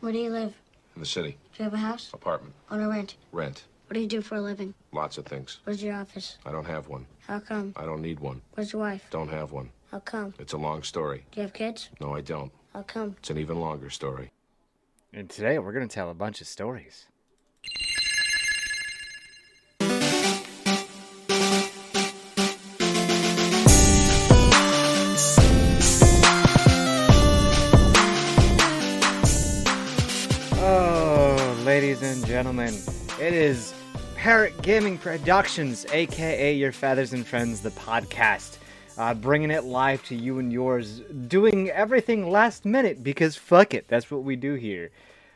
Where do you live? In the city. Do you have a house? Apartment. On a rent? Rent. What do you do for a living? Lots of things. Where's your office? I don't have one. How come? I don't need one. Where's your wife? Don't have one. How come? It's a long story. Do you have kids? No, I don't. How come? It's an even longer story. And today we're going to tell a bunch of stories. Gentlemen, it is Parrot Gaming Productions, aka Your Feathers and Friends, the podcast. Uh, bringing it live to you and yours, doing everything last minute because fuck it, that's what we do here.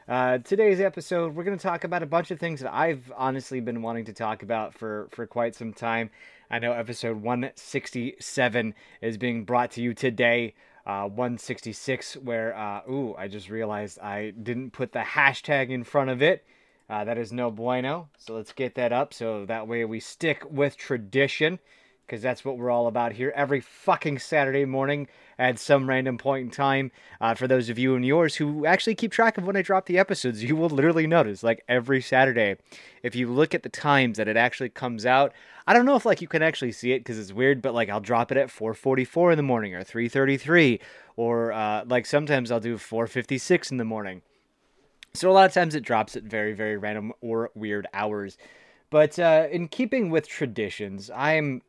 Uh, today's episode, we're going to talk about a bunch of things that I've honestly been wanting to talk about for, for quite some time. I know episode 167 is being brought to you today. Uh, 166, where, uh, ooh, I just realized I didn't put the hashtag in front of it. Uh, that is no bueno. So let's get that up so that way we stick with tradition because that's what we're all about here every fucking Saturday morning at some random point in time. Uh, for those of you and yours who actually keep track of when I drop the episodes, you will literally notice like every Saturday, if you look at the times that it actually comes out, I don't know if like you can actually see it because it's weird, but like I'll drop it at 4:44 in the morning or 3:33, or uh, like sometimes I'll do 4:56 in the morning. So a lot of times it drops at very very random or weird hours. But uh, in keeping with traditions, I'm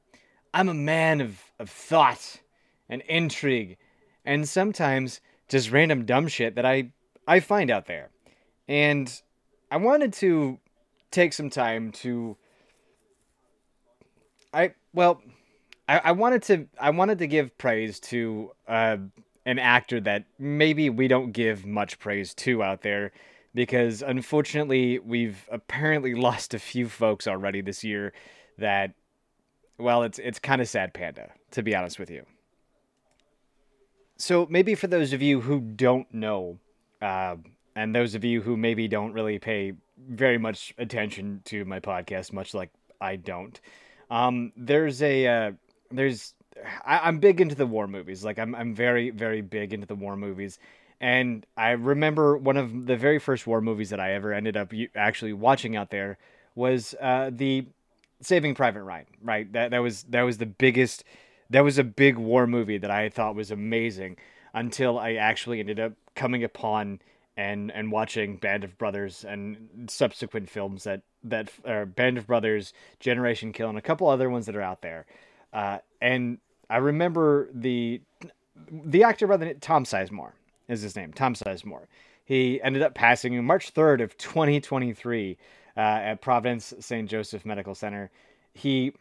I'm a man of, of thought and intrigue, and sometimes just random dumb shit that I, I find out there. And I wanted to take some time to I well I, I wanted to I wanted to give praise to uh, an actor that maybe we don't give much praise to out there because unfortunately we've apparently lost a few folks already this year that well, it's it's kind of sad, Panda, to be honest with you. So maybe for those of you who don't know, uh, and those of you who maybe don't really pay very much attention to my podcast, much like I don't, um, there's a uh, there's I, am big into the war movies. Like I'm I'm very very big into the war movies. And I remember one of the very first war movies that I ever ended up actually watching out there was uh, the Saving Private Ryan, right? That that was that was the biggest that was a big war movie that I thought was amazing until I actually ended up coming upon and and watching Band of Brothers and subsequent films that that uh, Band of Brothers, Generation Kill, and a couple other ones that are out there. Uh, and I remember the the actor by the name Tom Sizemore is his name, Tom Sizemore. He ended up passing March 3rd of 2023 uh, at Providence St. Joseph Medical Center. He,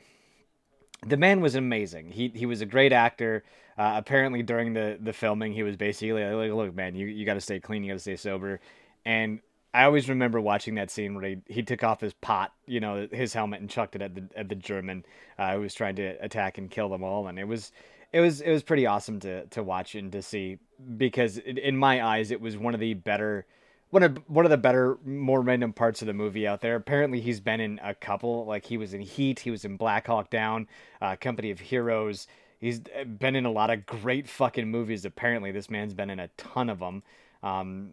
the man was amazing. He he was a great actor. Uh, apparently, during the the filming, he was basically like, "Look, man, you you got to stay clean, you got to stay sober." And I always remember watching that scene where he, he took off his pot, you know, his helmet, and chucked it at the at the German uh, who was trying to attack and kill them all. And it was it was it was pretty awesome to to watch and to see because it, in my eyes, it was one of the better one of one of the better, more random parts of the movie out there. Apparently, he's been in a couple. Like he was in Heat, he was in Black Hawk Down, uh, Company of Heroes. He's been in a lot of great fucking movies. Apparently, this man's been in a ton of them. Um,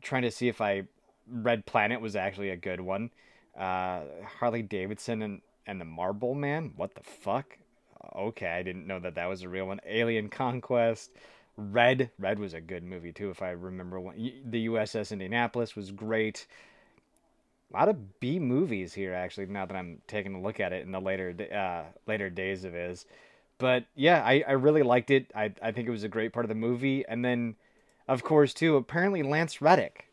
trying to see if I Red Planet was actually a good one. Uh, Harley Davidson and and the Marlboro Man. What the fuck? Okay, I didn't know that that was a real one. Alien Conquest. Red. Red was a good movie too, if I remember. One. The USS Indianapolis was great. A lot of B movies here, actually. Now that I'm taking a look at it in the later uh, later days of his, but yeah, I, I really liked it. I I think it was a great part of the movie. And then, of course, too. Apparently, Lance Reddick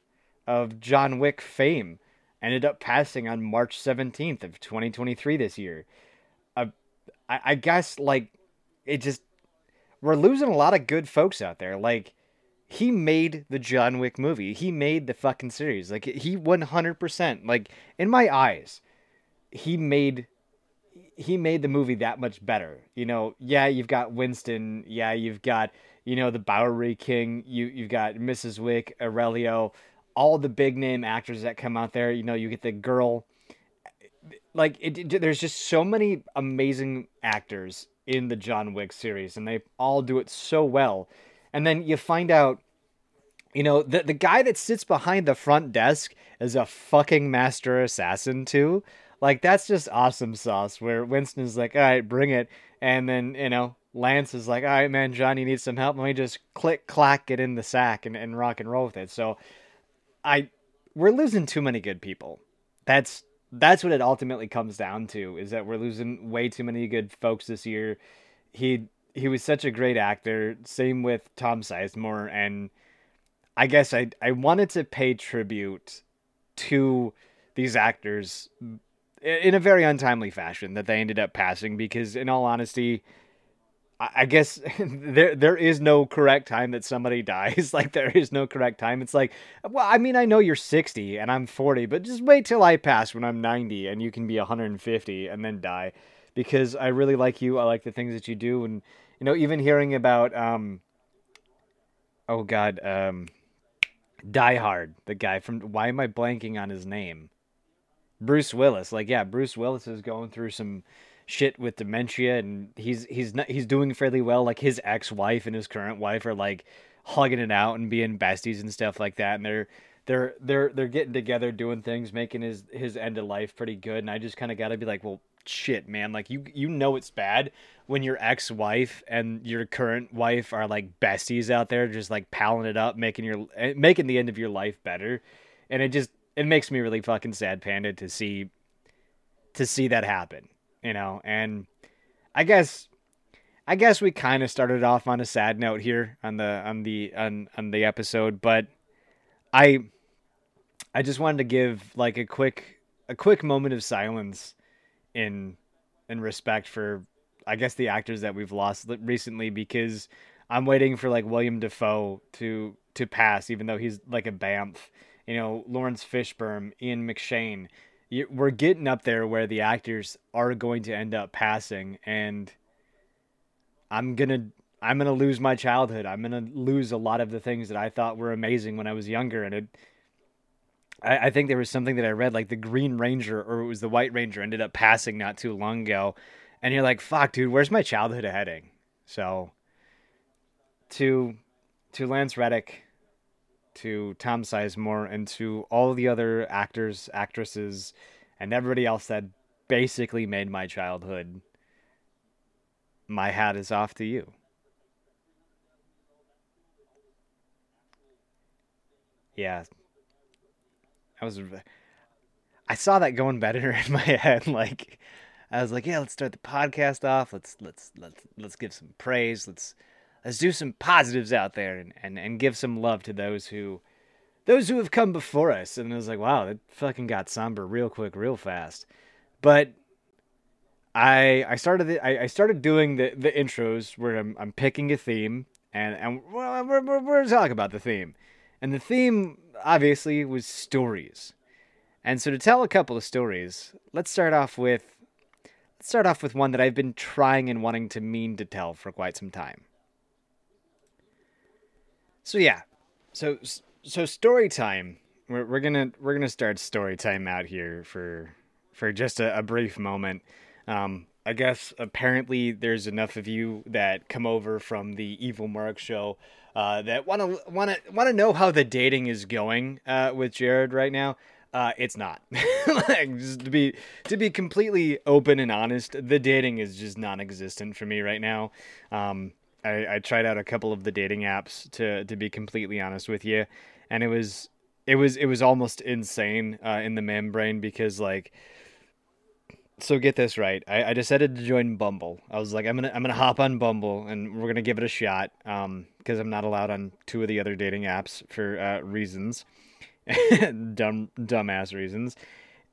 of John Wick fame ended up passing on March 17th of 2023 this year. Uh, I, I guess like it just we're losing a lot of good folks out there. Like he made the John Wick movie. He made the fucking series. Like he 100% like in my eyes, he made he made the movie that much better. You know, yeah, you've got Winston, yeah, you've got, you know, the Bowery King, you you've got Mrs. Wick, Aurelio, all the big name actors that come out there, you know, you get the girl like it, it there's just so many amazing actors in the John Wick series, and they all do it so well. And then you find out You know, the the guy that sits behind the front desk is a fucking master assassin too. Like that's just awesome sauce. Where Winston's like, "All right, bring it," and then you know Lance is like, "All right, man, Johnny needs some help." Let me just click clack get in the sack and, and rock and roll with it. So, I we're losing too many good people. That's that's what it ultimately comes down to is that we're losing way too many good folks this year. He he was such a great actor. Same with Tom Sizemore, and I guess I I wanted to pay tribute to these actors in a very untimely fashion that they ended up passing because, in all honesty, I guess there there is no correct time that somebody dies. like there is no correct time. It's like, well, I mean, I know you're 60 and I'm 40, but just wait till I pass when I'm 90 and you can be 150 and then die, because I really like you. I like the things that you do, and you know, even hearing about um, oh god, um, Die Hard, the guy from. Why am I blanking on his name? Bruce Willis. Like, yeah, Bruce Willis is going through some shit with dementia and he's he's not he's doing fairly well. Like his ex-wife and his current wife are like hugging it out and being besties and stuff like that and they're they're they're they're getting together doing things making his his end of life pretty good and I just kind of got to be like well shit man like you you know it's bad when your ex-wife and your current wife are like besties out there just like palling it up making your eh, making the end of your life better and it just it makes me really fucking sad panda to see to see that happen you know, and I guess I guess we kind of started off on a sad note here on the on the on on the episode, but I I just wanted to give like a quick a quick moment of silence in in respect for I guess the actors that we've lost recently because I'm waiting for like William Dafoe to to pass even though he's like a bamf. You know, Laurence Fishburne, Ian McShane, we're getting up there where the actors are going to end up passing and i'm gonna i'm gonna lose my childhood. I'm gonna lose a lot of the things that i thought were amazing when i was younger and it I, I think there was something that i read like the green ranger or it was the white ranger ended up passing not too long ago and you're like fuck dude where's my childhood heading? So to to lance reddick to Tom Sizemore and to all the other actors, actresses, and everybody else that basically made my childhood. My hat is off to you. Yeah. I was I saw that going better in my head like I was like, yeah, let's start the podcast off. Let's let's let's let's give some praise. Let's let's do some positives out there and, and, and give some love to those who those who have come before us. And it was like, wow, that fucking got somber real quick, real fast. But I I started the, I, I started doing the, the intros where I'm I'm picking a theme and and we're, we're, we're talking about the theme. And the theme obviously was stories. And so to tell a couple of stories, let's start off with let's start off with one that I've been trying and wanting to mean to tell for quite some time. So yeah, so so story time. We're we're gonna we're gonna start story time out here for for just a, a brief moment. Um, I guess apparently there's enough of you that come over from the Evil Mark show uh, that want to want to want to know how the dating is going uh, with Jared right now. Uh, it's not. like, just to be to be completely open and honest, the dating is just non-existent for me right now. Um, I, I tried out a couple of the dating apps to to be completely honest with you, and it was it was it was almost insane uh, in the membrane because like so get this right. I, I decided to join bumble. I was like i'm gonna i'm gonna hop on bumble and we're gonna give it a shot um because i'm not allowed on two of the other dating apps for uh, reasons. Dumb dumbass reasons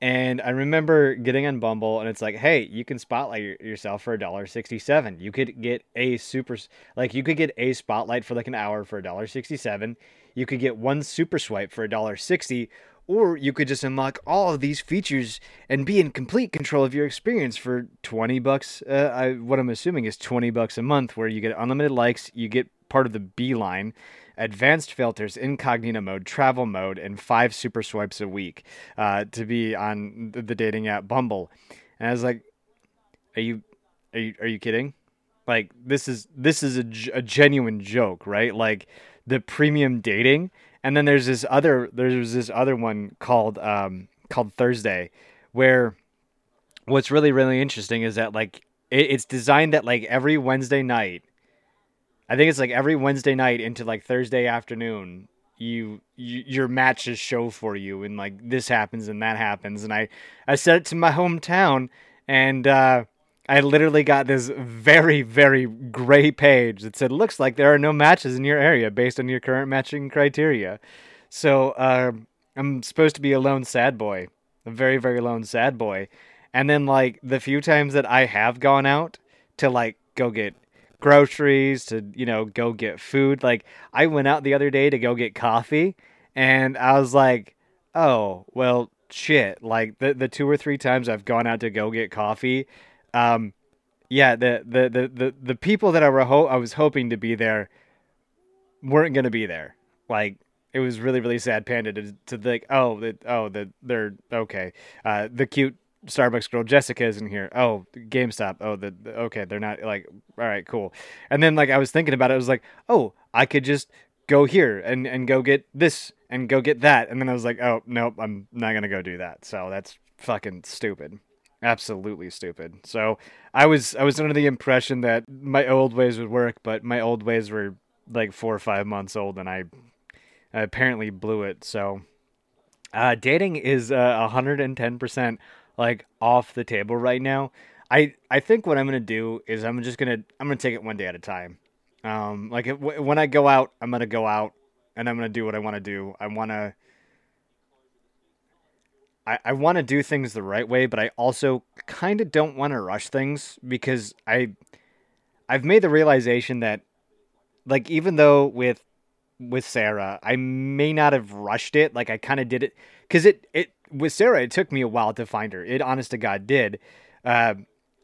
and I remember getting on Bumble, and it's like, hey, you can spotlight yourself for a dollar sixty-seven. You could get a super, like, you could get a spotlight for like an hour for a dollar sixty-seven. You could get one super swipe for a dollar sixty, or you could just unlock all of these features and be in complete control of your experience for twenty bucks. Uh, I, what I'm assuming is twenty bucks a month, where you get unlimited likes, you get part of the beeline advanced filters, incognito mode, travel mode, and five super swipes a week uh, to be on the dating app Bumble. And I was like, "Are you, are you, are you kidding? Like this is this is a, a genuine joke, right? Like the premium dating." and then there's this other there's this other one called um called Thursday, where what's really really interesting is that like it, it's designed that like every Wednesday night. I think it's like every Wednesday night into like Thursday afternoon you, you your matches show for you and like this happens and that happens and I I set it to my hometown and uh I literally got this very very gray page that said looks like there are no matches in your area based on your current matching criteria. So uh, I'm supposed to be a lone sad boy, a very very lone sad boy. And then like the few times that I have gone out to like go get groceries, to, you know, go get food. Like, I went out the other day to go get coffee, and I was like, oh, well, shit. Like, the, the two or three times I've gone out to go get coffee, um, yeah, the, the, the, the, the people that I, were ho- I was hoping to be there weren't going to be there. Like, it was really really sad panda to to think oh that oh that they're okay uh the cute Starbucks girl Jessica isn't here. Oh, GameStop. Oh, the, the, okay, they're not like all right, cool. And then like I was thinking about it, I was like, oh, I could just go here and and go get this and go get that. And then I was like, oh nope, I'm not gonna go do that. So that's fucking stupid. Absolutely stupid. So I was I was under the impression that my old ways would work, but my old ways were like four or five months old, and I, I apparently blew it. So uh, dating is uh, 110% like off the table right now. I I think what I'm gonna do is I'm just gonna I'm gonna take it one day at a time. Um, like if, when I go out, I'm gonna go out and I'm gonna do what I want to do. I wanna. I, I want to do things the right way, but I also kind of don't want to rush things because I, I've made the realization that, like, even though with, with Sarah, I may not have rushed it. Like I kind of did it because it it with Sarah, it took me a while to find her. It, honest to God, did. Uh,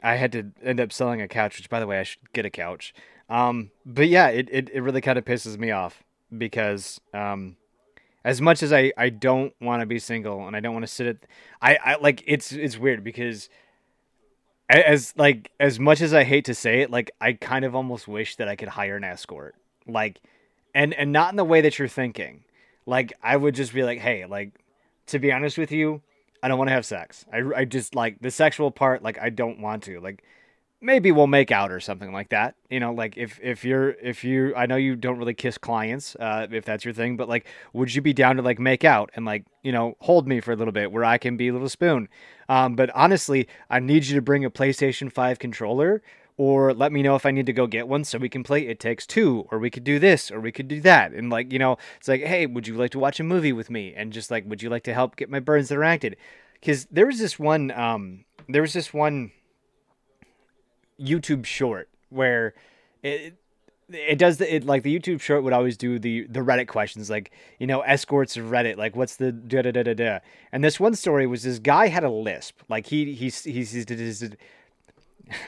I had to end up selling a couch, which, by the way, I should get a couch. Um, but yeah, it, it, it really kind of pisses me off because um, as much as I, I don't want to be single and I don't want to sit at, I, I like it's it's weird because as like as much as I hate to say it, like I kind of almost wish that I could hire an escort, like, and and not in the way that you're thinking. Like I would just be like, hey, like to be honest with you, I don't want to have sex. I, I just like the sexual part, like, I don't want to. Like, maybe we'll make out or something like that. You know, like if if you're if you I know you don't really kiss clients, uh, if that's your thing, but like, would you be down to like make out and like you know hold me for a little bit where I can be a little spoon? Um, but honestly, I need you to bring a PlayStation Five controller or let me know if I need to go get one so we can play It Takes Two, or we could do this, or we could do that. And like, you know, it's like, hey, would you like to watch a movie with me? And just like, would you like to help get my burns interacted? Because there was this one, um, there was this one YouTube short where it it does the, it like the YouTube short would always do the the Reddit questions like you know escorts of Reddit like what's the da da da da da and this one story was this guy had a lisp like he he's he's, he's, he's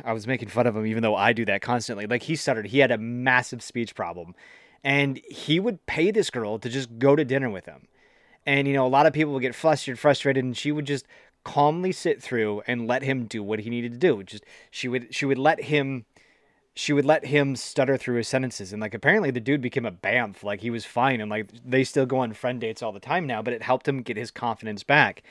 I was making fun of him, even though I do that constantly. Like he stuttered. He had a massive speech problem, and he would pay this girl to just go to dinner with him. And you know, a lot of people would get flustered, frustrated, and she would just calmly sit through and let him do what he needed to do. Just she would she would let him she would let him stutter through his sentences and like apparently the dude became a bamf like he was fine and like they still go on friend dates all the time now but it helped him get his confidence back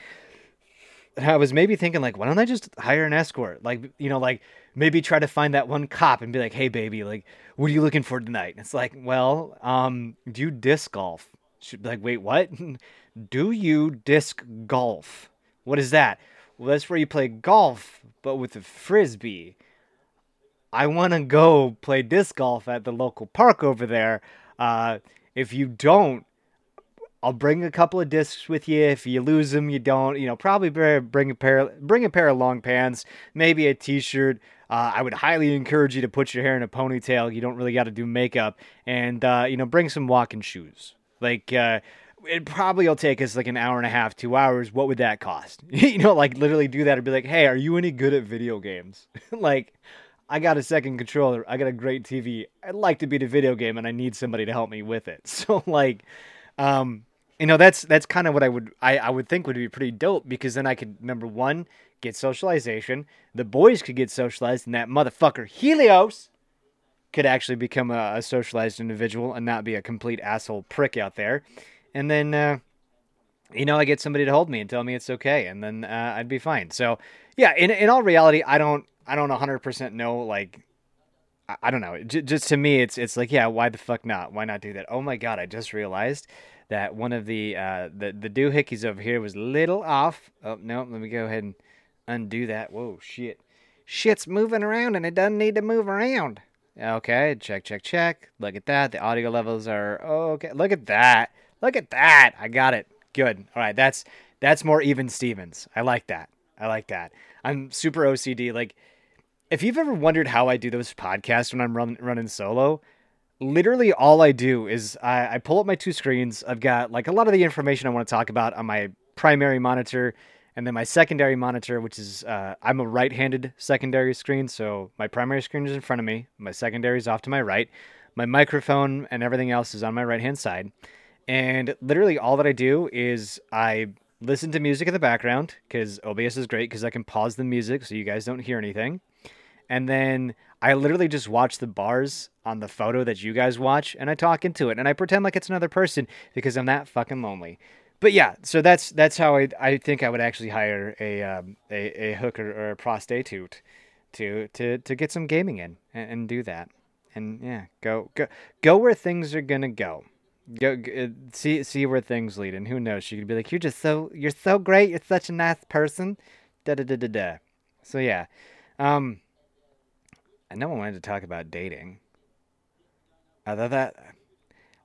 I was maybe thinking like, why don't I just hire an escort? Like, you know, like maybe try to find that one cop and be like, hey, baby, like, what are you looking for tonight? And it's like, well, um, do you disc golf? Should like, wait, what? do you disc golf? What is that? Well, that's where you play golf, but with a frisbee. I want to go play disc golf at the local park over there. Uh, if you don't, I'll bring a couple of discs with you. If you lose them, you don't. You know, probably bring a pair, bring a pair of long pants, maybe a t-shirt. Uh, I would highly encourage you to put your hair in a ponytail. You don't really got to do makeup, and uh, you know, bring some walking shoes. Like, uh, it probably will take us like an hour and a half, two hours. What would that cost? you know, like literally do that and be like, hey, are you any good at video games? like, I got a second controller. I got a great TV. I'd like to beat a video game, and I need somebody to help me with it. So, like, um, you know that's that's kind of what I would I, I would think would be pretty dope because then I could number one get socialization, the boys could get socialized, and that motherfucker Helios could actually become a, a socialized individual and not be a complete asshole prick out there. and then uh, you know I get somebody to hold me and tell me it's okay, and then uh, I'd be fine. So yeah, in in all reality, I don't I don't 100% know like I, don't know. Just to me, it's it's like yeah, why the fuck not? Why not do that? Oh my god, I just realized that one of the uh, the the doohickeys over here was little off. Oh no, let me go ahead and undo that. Whoa, shit, shit's moving around and it doesn't need to move around. Okay, check, check, check. Look at that. The audio levels are okay. Look at that. Look at that. I got it. Good. All right, that's that's more even Stevens. I like that. I like that. I'm super OCD. Like, if you've ever wondered how I do those podcasts when I'm run, running solo, literally all I do is I, I pull up my two screens. I've got like a lot of the information I want to talk about on my primary monitor, and then my secondary monitor, which is uh, I'm a right-handed secondary screen, so my primary screen is in front of me. My secondary is off to my right. My microphone and everything else is on my right-hand side. And literally all that I do is I listen to music in the background because OBS is great because I can pause the music so you guys don't hear anything. And then I literally just watch the bars on the photo that you guys watch and I talk into it and I pretend like it's another person because I'm that fucking lonely. But yeah, so that's that's how I I think I would actually hire a um, a, a hooker or a prostitute to to to get some gaming in and, and do that. And yeah, go go go where things are gonna go. Go, go uh, see see where things lead, and who knows? She could be like, "You're just so you're so great. You're such a nice person." Da da da da da. So yeah, um, I know I wanted to talk about dating. I thought that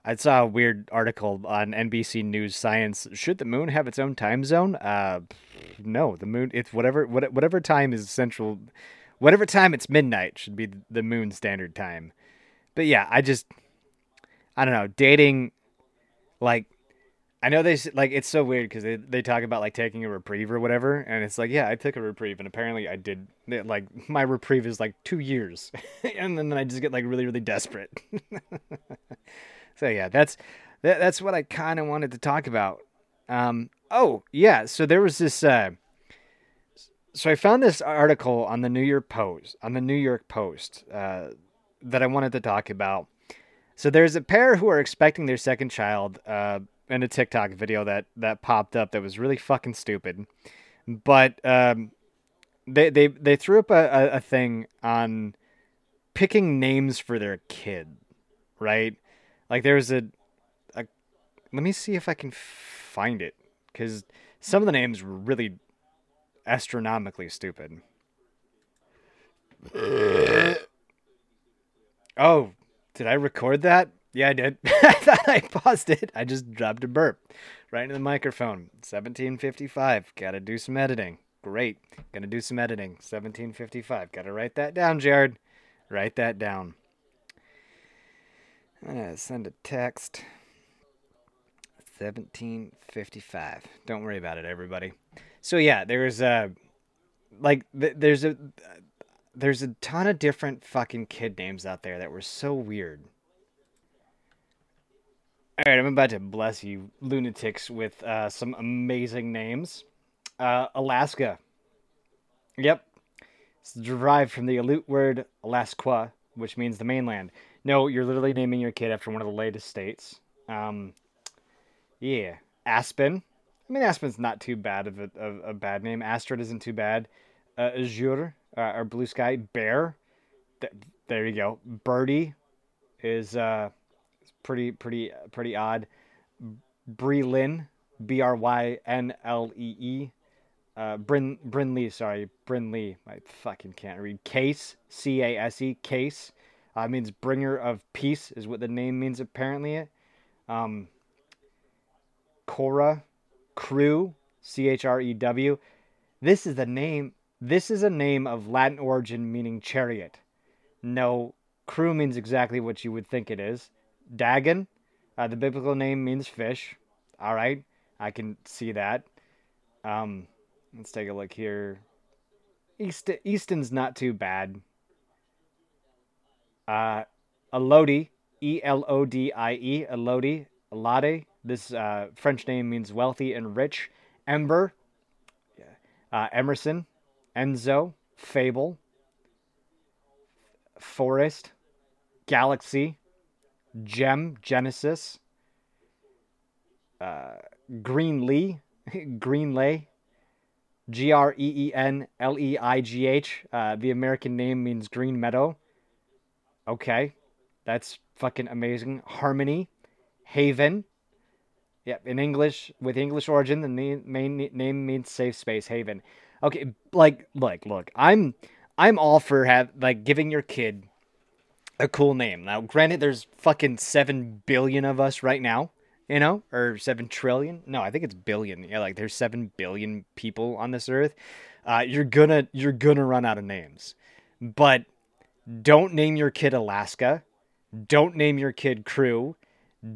I saw a weird article on NBC News Science. Should the moon have its own time zone? Uh, no, the moon. It's whatever whatever time is central, whatever time it's midnight should be the moon standard time. But yeah, I just I don't know dating. Like, I know they like it's so weird because they they talk about like taking a reprieve or whatever, and it's like yeah, I took a reprieve, and apparently I did. Like my reprieve is like two years, and then I just get like really really desperate. so yeah, that's that, that's what I kind of wanted to talk about. Um, oh yeah, so there was this. Uh, so I found this article on the New York Post on the New York Post uh, that I wanted to talk about. So there's a pair who are expecting their second child. Uh, in a TikTok video that that popped up that was really fucking stupid, but um, they they they threw up a, a, thing on picking names for their kid, right? Like there's a, a let me see if I can find it because some of the names were really astronomically stupid. oh, did I record that? Yeah, I did. I thought I paused it. I just dropped a burp right into the microphone. 1755. Gotta do some editing. Great. Gonna do some editing. 1755. Gotta write that down, Jared. Write that down. I'm gonna send a text. 1755. Don't worry about it, everybody. So yeah, there's a like th- there's a there's a ton of different fucking kid names out there that were so weird. All right, I'm about to bless you lunatics with uh, some amazing names. Uh, Alaska. Yep. It's derived from the Aleut word Alaska, which means the mainland. No, you're literally naming your kid after one of the latest states. Um, yeah. Aspen. I mean, Aspen's not too bad of a, of a bad name. Astrid isn't too bad. Uh, Azure, uh, or Blue Sky. Bear. Th- there you go. Birdie is uh, pretty pretty pretty odd. Brylin, B R Y N L E E. Uh, Bryn sorry, Brinley. I fucking can't read. Case, C A S E, Case. Uh, means bringer of peace is what the name means apparently. Um, Cora, Crew, C H R E W. This is the name. This is a name of Latin origin meaning chariot. No, crew means exactly what you would think it is. Dagon, uh, the biblical name means fish. All right, I can see that. Um, let's take a look here. East Easton's not too bad. Uh, Elodie, E L O D I E, Elodie, Elade. This uh, French name means wealthy and rich. Ember, uh, Emerson, Enzo, Fable, Forest, Galaxy, Gem, Genesis, uh, Greenlee, Greenley, G R E E N L E I G H. Uh, the American name means green meadow. Okay, that's fucking amazing. Harmony, Haven. Yep, in English with English origin, the name, main name means safe space, Haven. Okay, like, like, look, I'm, I'm all for have like giving your kid a cool name. Now, granted, there's fucking seven billion of us right now, you know, or seven trillion. No, I think it's billion. Yeah, like there's seven billion people on this earth. Uh, you're gonna you're gonna run out of names, but don't name your kid Alaska. Don't name your kid Crew.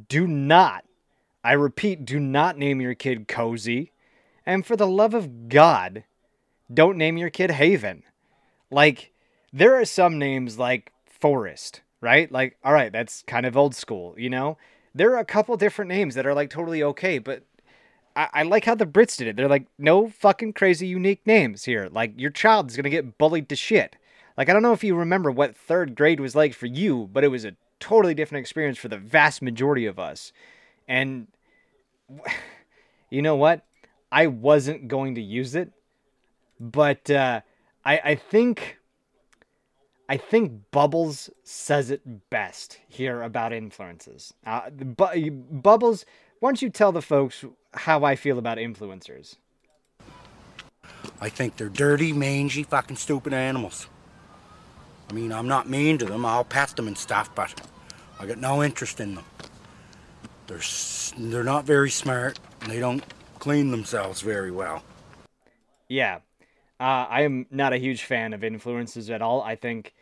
Do not, I repeat, do not name your kid Cozy. And for the love of God, don't name your kid Haven. Like, there are some names like Forest, right? Like, all right, that's kind of old school, you know? There are a couple different names that are like totally okay, but I, I like how the Brits did it. They're like, no fucking crazy unique names here. Like, your child is going to get bullied to shit. Like, I don't know if you remember what third grade was like for you, but it was a totally different experience for the vast majority of us. And you know what? I wasn't going to use it, but uh, I, I think I think Bubbles says it best here about influences. Uh, bu- Bubbles, why don't you tell the folks how I feel about influencers? I think they're dirty, mangy, fucking stupid animals. I mean, I'm not mean to them. I'll pet them and stuff, but I got no interest in them. They're they're not very smart. And they don't clean themselves very well. Yeah, uh, I am not a huge fan of influencers at all. I think,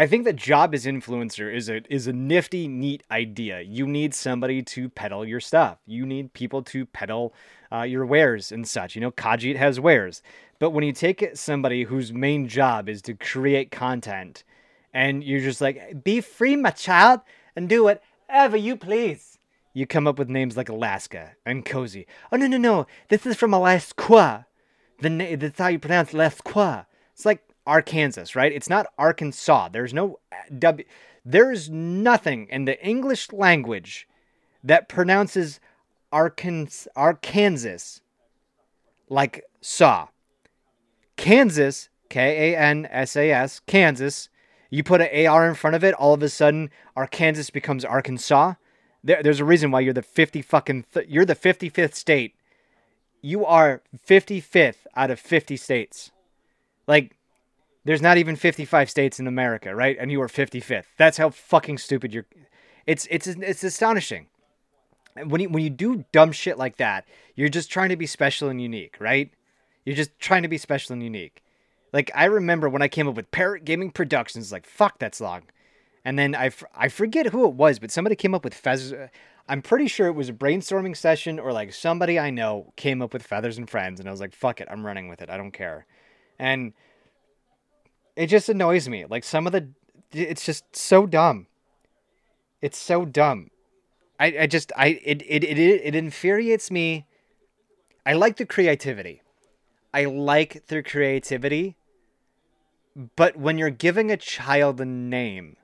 I think the job as influencer is a is a nifty, neat idea. You need somebody to peddle your stuff. You need people to peddle uh, your wares and such. You know, Khajiit has wares, but when you take somebody whose main job is to create content, and you're just like, "Be free, my child," and do whatever you please. You come up with names like Alaska and Cozy. Oh no no no! This is from Alaska. The na- that's how you pronounce Alaska. It's like Arkansas, right? It's not Arkansas. There's no uh, W. There's nothing in the English language that pronounces Arkansas, Arkansas like saw. Kansas, K A N S A S, Kansas. You put an AR in front of it, all of a sudden Arkansas becomes Arkansas. There, there's a reason why you're the 50 fucking th- you're the 55th state. You are 55th out of 50 states. Like there's not even 55 states in America, right? And you are 55th. That's how fucking stupid you're It's it's it's astonishing. When you when you do dumb shit like that, you're just trying to be special and unique, right? You're just trying to be special and unique. Like I remember when I came up with Parrot Gaming Productions, like fuck that's long. And then I, I forget who it was, but somebody came up with feathers. Uh, I'm pretty sure it was a brainstorming session or like somebody I know came up with feathers and friends. And I was like, fuck it, I'm running with it. I don't care. And it just annoys me. Like some of the, it's just so dumb. It's so dumb. I, I just, I, it, it, it, it infuriates me. I like the creativity. I like their creativity. But when you're giving a child a name,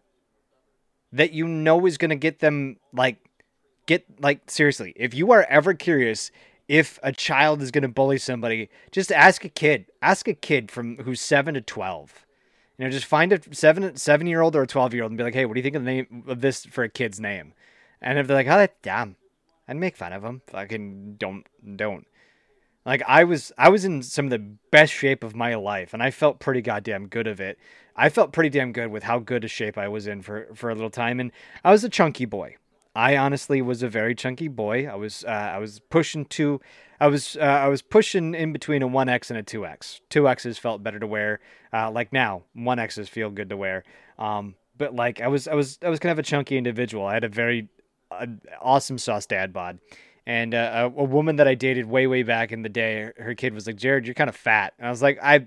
that you know is going to get them like get like seriously if you are ever curious if a child is going to bully somebody just ask a kid ask a kid from who's 7 to 12 you know just find a 7 7 year old or a 12 year old and be like hey what do you think of the name of this for a kid's name and if they're like oh dumb i'd make fun of them fucking don't don't like I was I was in some of the best shape of my life and I felt pretty goddamn good of it. I felt pretty damn good with how good a shape I was in for for a little time and I was a chunky boy. I honestly was a very chunky boy. I was uh, I was pushing two I was uh, I was pushing in between a 1X and a 2X. 2Xs felt better to wear. Uh, like now, 1Xs feel good to wear. Um, but like I was I was I was kind of a chunky individual. I had a very uh, awesome sauce dad bod. And uh, a, a, woman that I dated way, way back in the day, her, kid was like, Jared, you're kind of fat. And I was like, I, I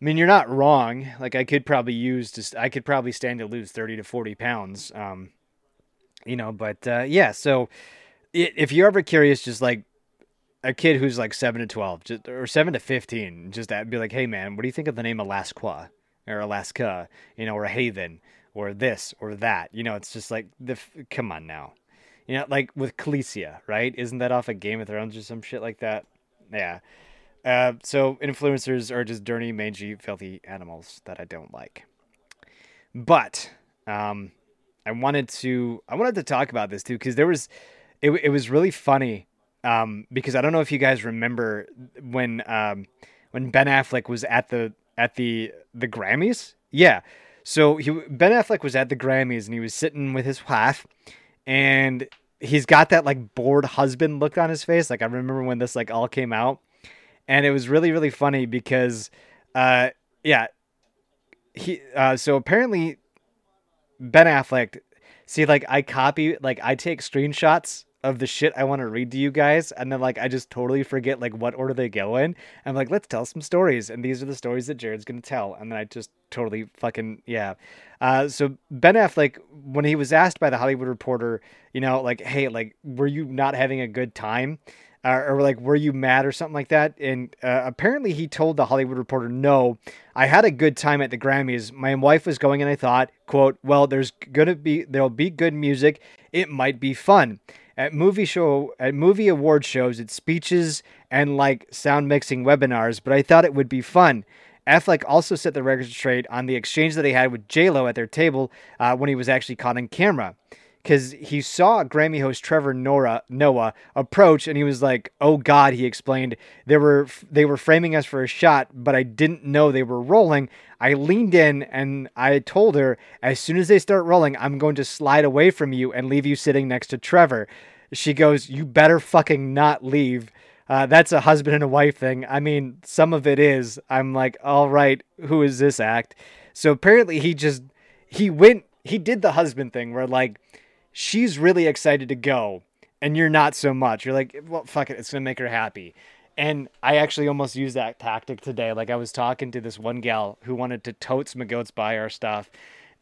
mean, you're not wrong. Like, I could probably use just, I could probably stand to lose 30 to 40 pounds. Um, you know, but uh, yeah, so if you're ever curious, just like a kid who's like 7 to 12 just, or 7 to 15, just be like, hey, man, what do you think of the name Alaska or Alaska, you know, or Haven or this or that? You know, it's just like, the come on now You know, like with Khaleesi, right? Isn't that off of Game of Thrones or some shit like that? Yeah. Uh, so influencers are just dirty, mangy, filthy animals that I don't like. But um, I wanted to I wanted to talk about this too because there was it, it was really funny um, because I don't know if you guys remember when um, when Ben Affleck was at the at the the Grammys. Yeah, so he Ben Affleck was at the Grammys and he was sitting with his wife, and he's got that like bored husband look on his face. Like I remember when this like all came out, and it was really really funny because, uh, yeah, he uh, so apparently Ben Affleck. See, like I copy, like I take screenshots of the shit I want to read to you guys, and then like I just totally forget like what order they go in. I'm like, let's tell some stories, and these are the stories that Jared's gonna tell, and then I just totally fucking yeah. Uh, so Ben Affleck, when he was asked by the Hollywood Reporter, you know, like, hey, like, were you not having a good time? Uh, or like, were you mad or something like that? And uh, apparently, he told the Hollywood Reporter, "No, I had a good time at the Grammys. My wife was going, and I thought, quote, well, there's gonna be there'll be good music. It might be fun." at movie show at movie award shows it's speeches and like sound mixing webinars but i thought it would be fun affleck also set the record straight on the exchange that he had with j-lo at their table uh, when he was actually caught on camera because he saw Grammy host Trevor Nora, Noah approach, and he was like, "Oh God!" He explained, "They were they were framing us for a shot, but I didn't know they were rolling. I leaned in and I told her, as soon as they start rolling, I'm going to slide away from you and leave you sitting next to Trevor." She goes, "You better fucking not leave." Uh, that's a husband and a wife thing. I mean, some of it is. I'm like, all right, who is this act? So apparently he just he went he did the husband thing where like she's really excited to go and you're not so much. You're like, well, fuck it, it's gonna make her happy. And I actually almost used that tactic today. Like I was talking to this one gal who wanted to totes my goats buy our stuff.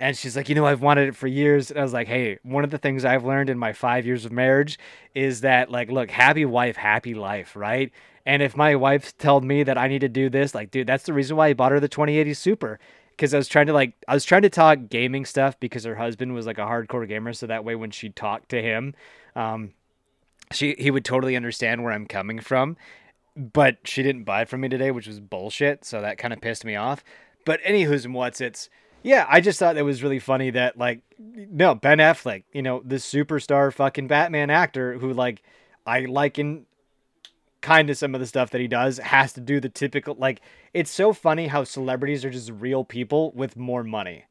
And she's like, you know, I've wanted it for years. And I was like, hey, one of the things I've learned in my five years of marriage is that, like, look, happy wife, happy life, right? And if my wife told me that I need to do this, like, dude, that's the reason why I bought her the 2080 Super because I was trying to like I was trying to talk gaming stuff because her husband was like a hardcore gamer, so that way when she talked to him, um, she he would totally understand where I'm coming from. But she didn't buy it from me today, which was bullshit. So that kind of pissed me off. But anywho's and what's it's yeah, I just thought it was really funny that like no Ben Affleck, you know, the superstar fucking Batman actor who like I like in kind of some of the stuff that he does has to do the typical like it's so funny how celebrities are just real people with more money.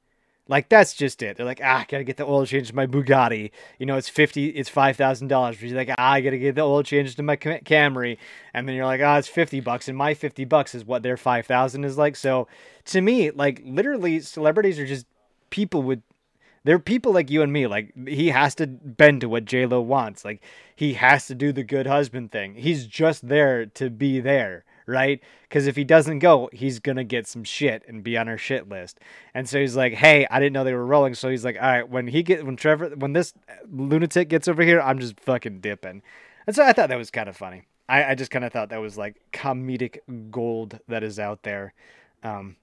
Like that's just it. They're like, ah, I gotta get the oil change to my Bugatti. You know, it's fifty, it's five thousand dollars. You're like, ah, I gotta get the oil change to my Camry, and then you're like, ah, oh, it's fifty bucks, and my fifty bucks is what their five thousand is like. So to me, like literally, celebrities are just people with they're people like you and me. Like he has to bend to what J Lo wants. Like he has to do the good husband thing. He's just there to be there, right? Because if he doesn't go, he's gonna get some shit and be on our shit list. And so he's like, "Hey, I didn't know they were rolling." So he's like, "All right, when he get when Trevor when this lunatic gets over here, I'm just fucking dipping." And so I thought that was kind of funny. I, I just kind of thought that was like comedic gold that is out there. Um,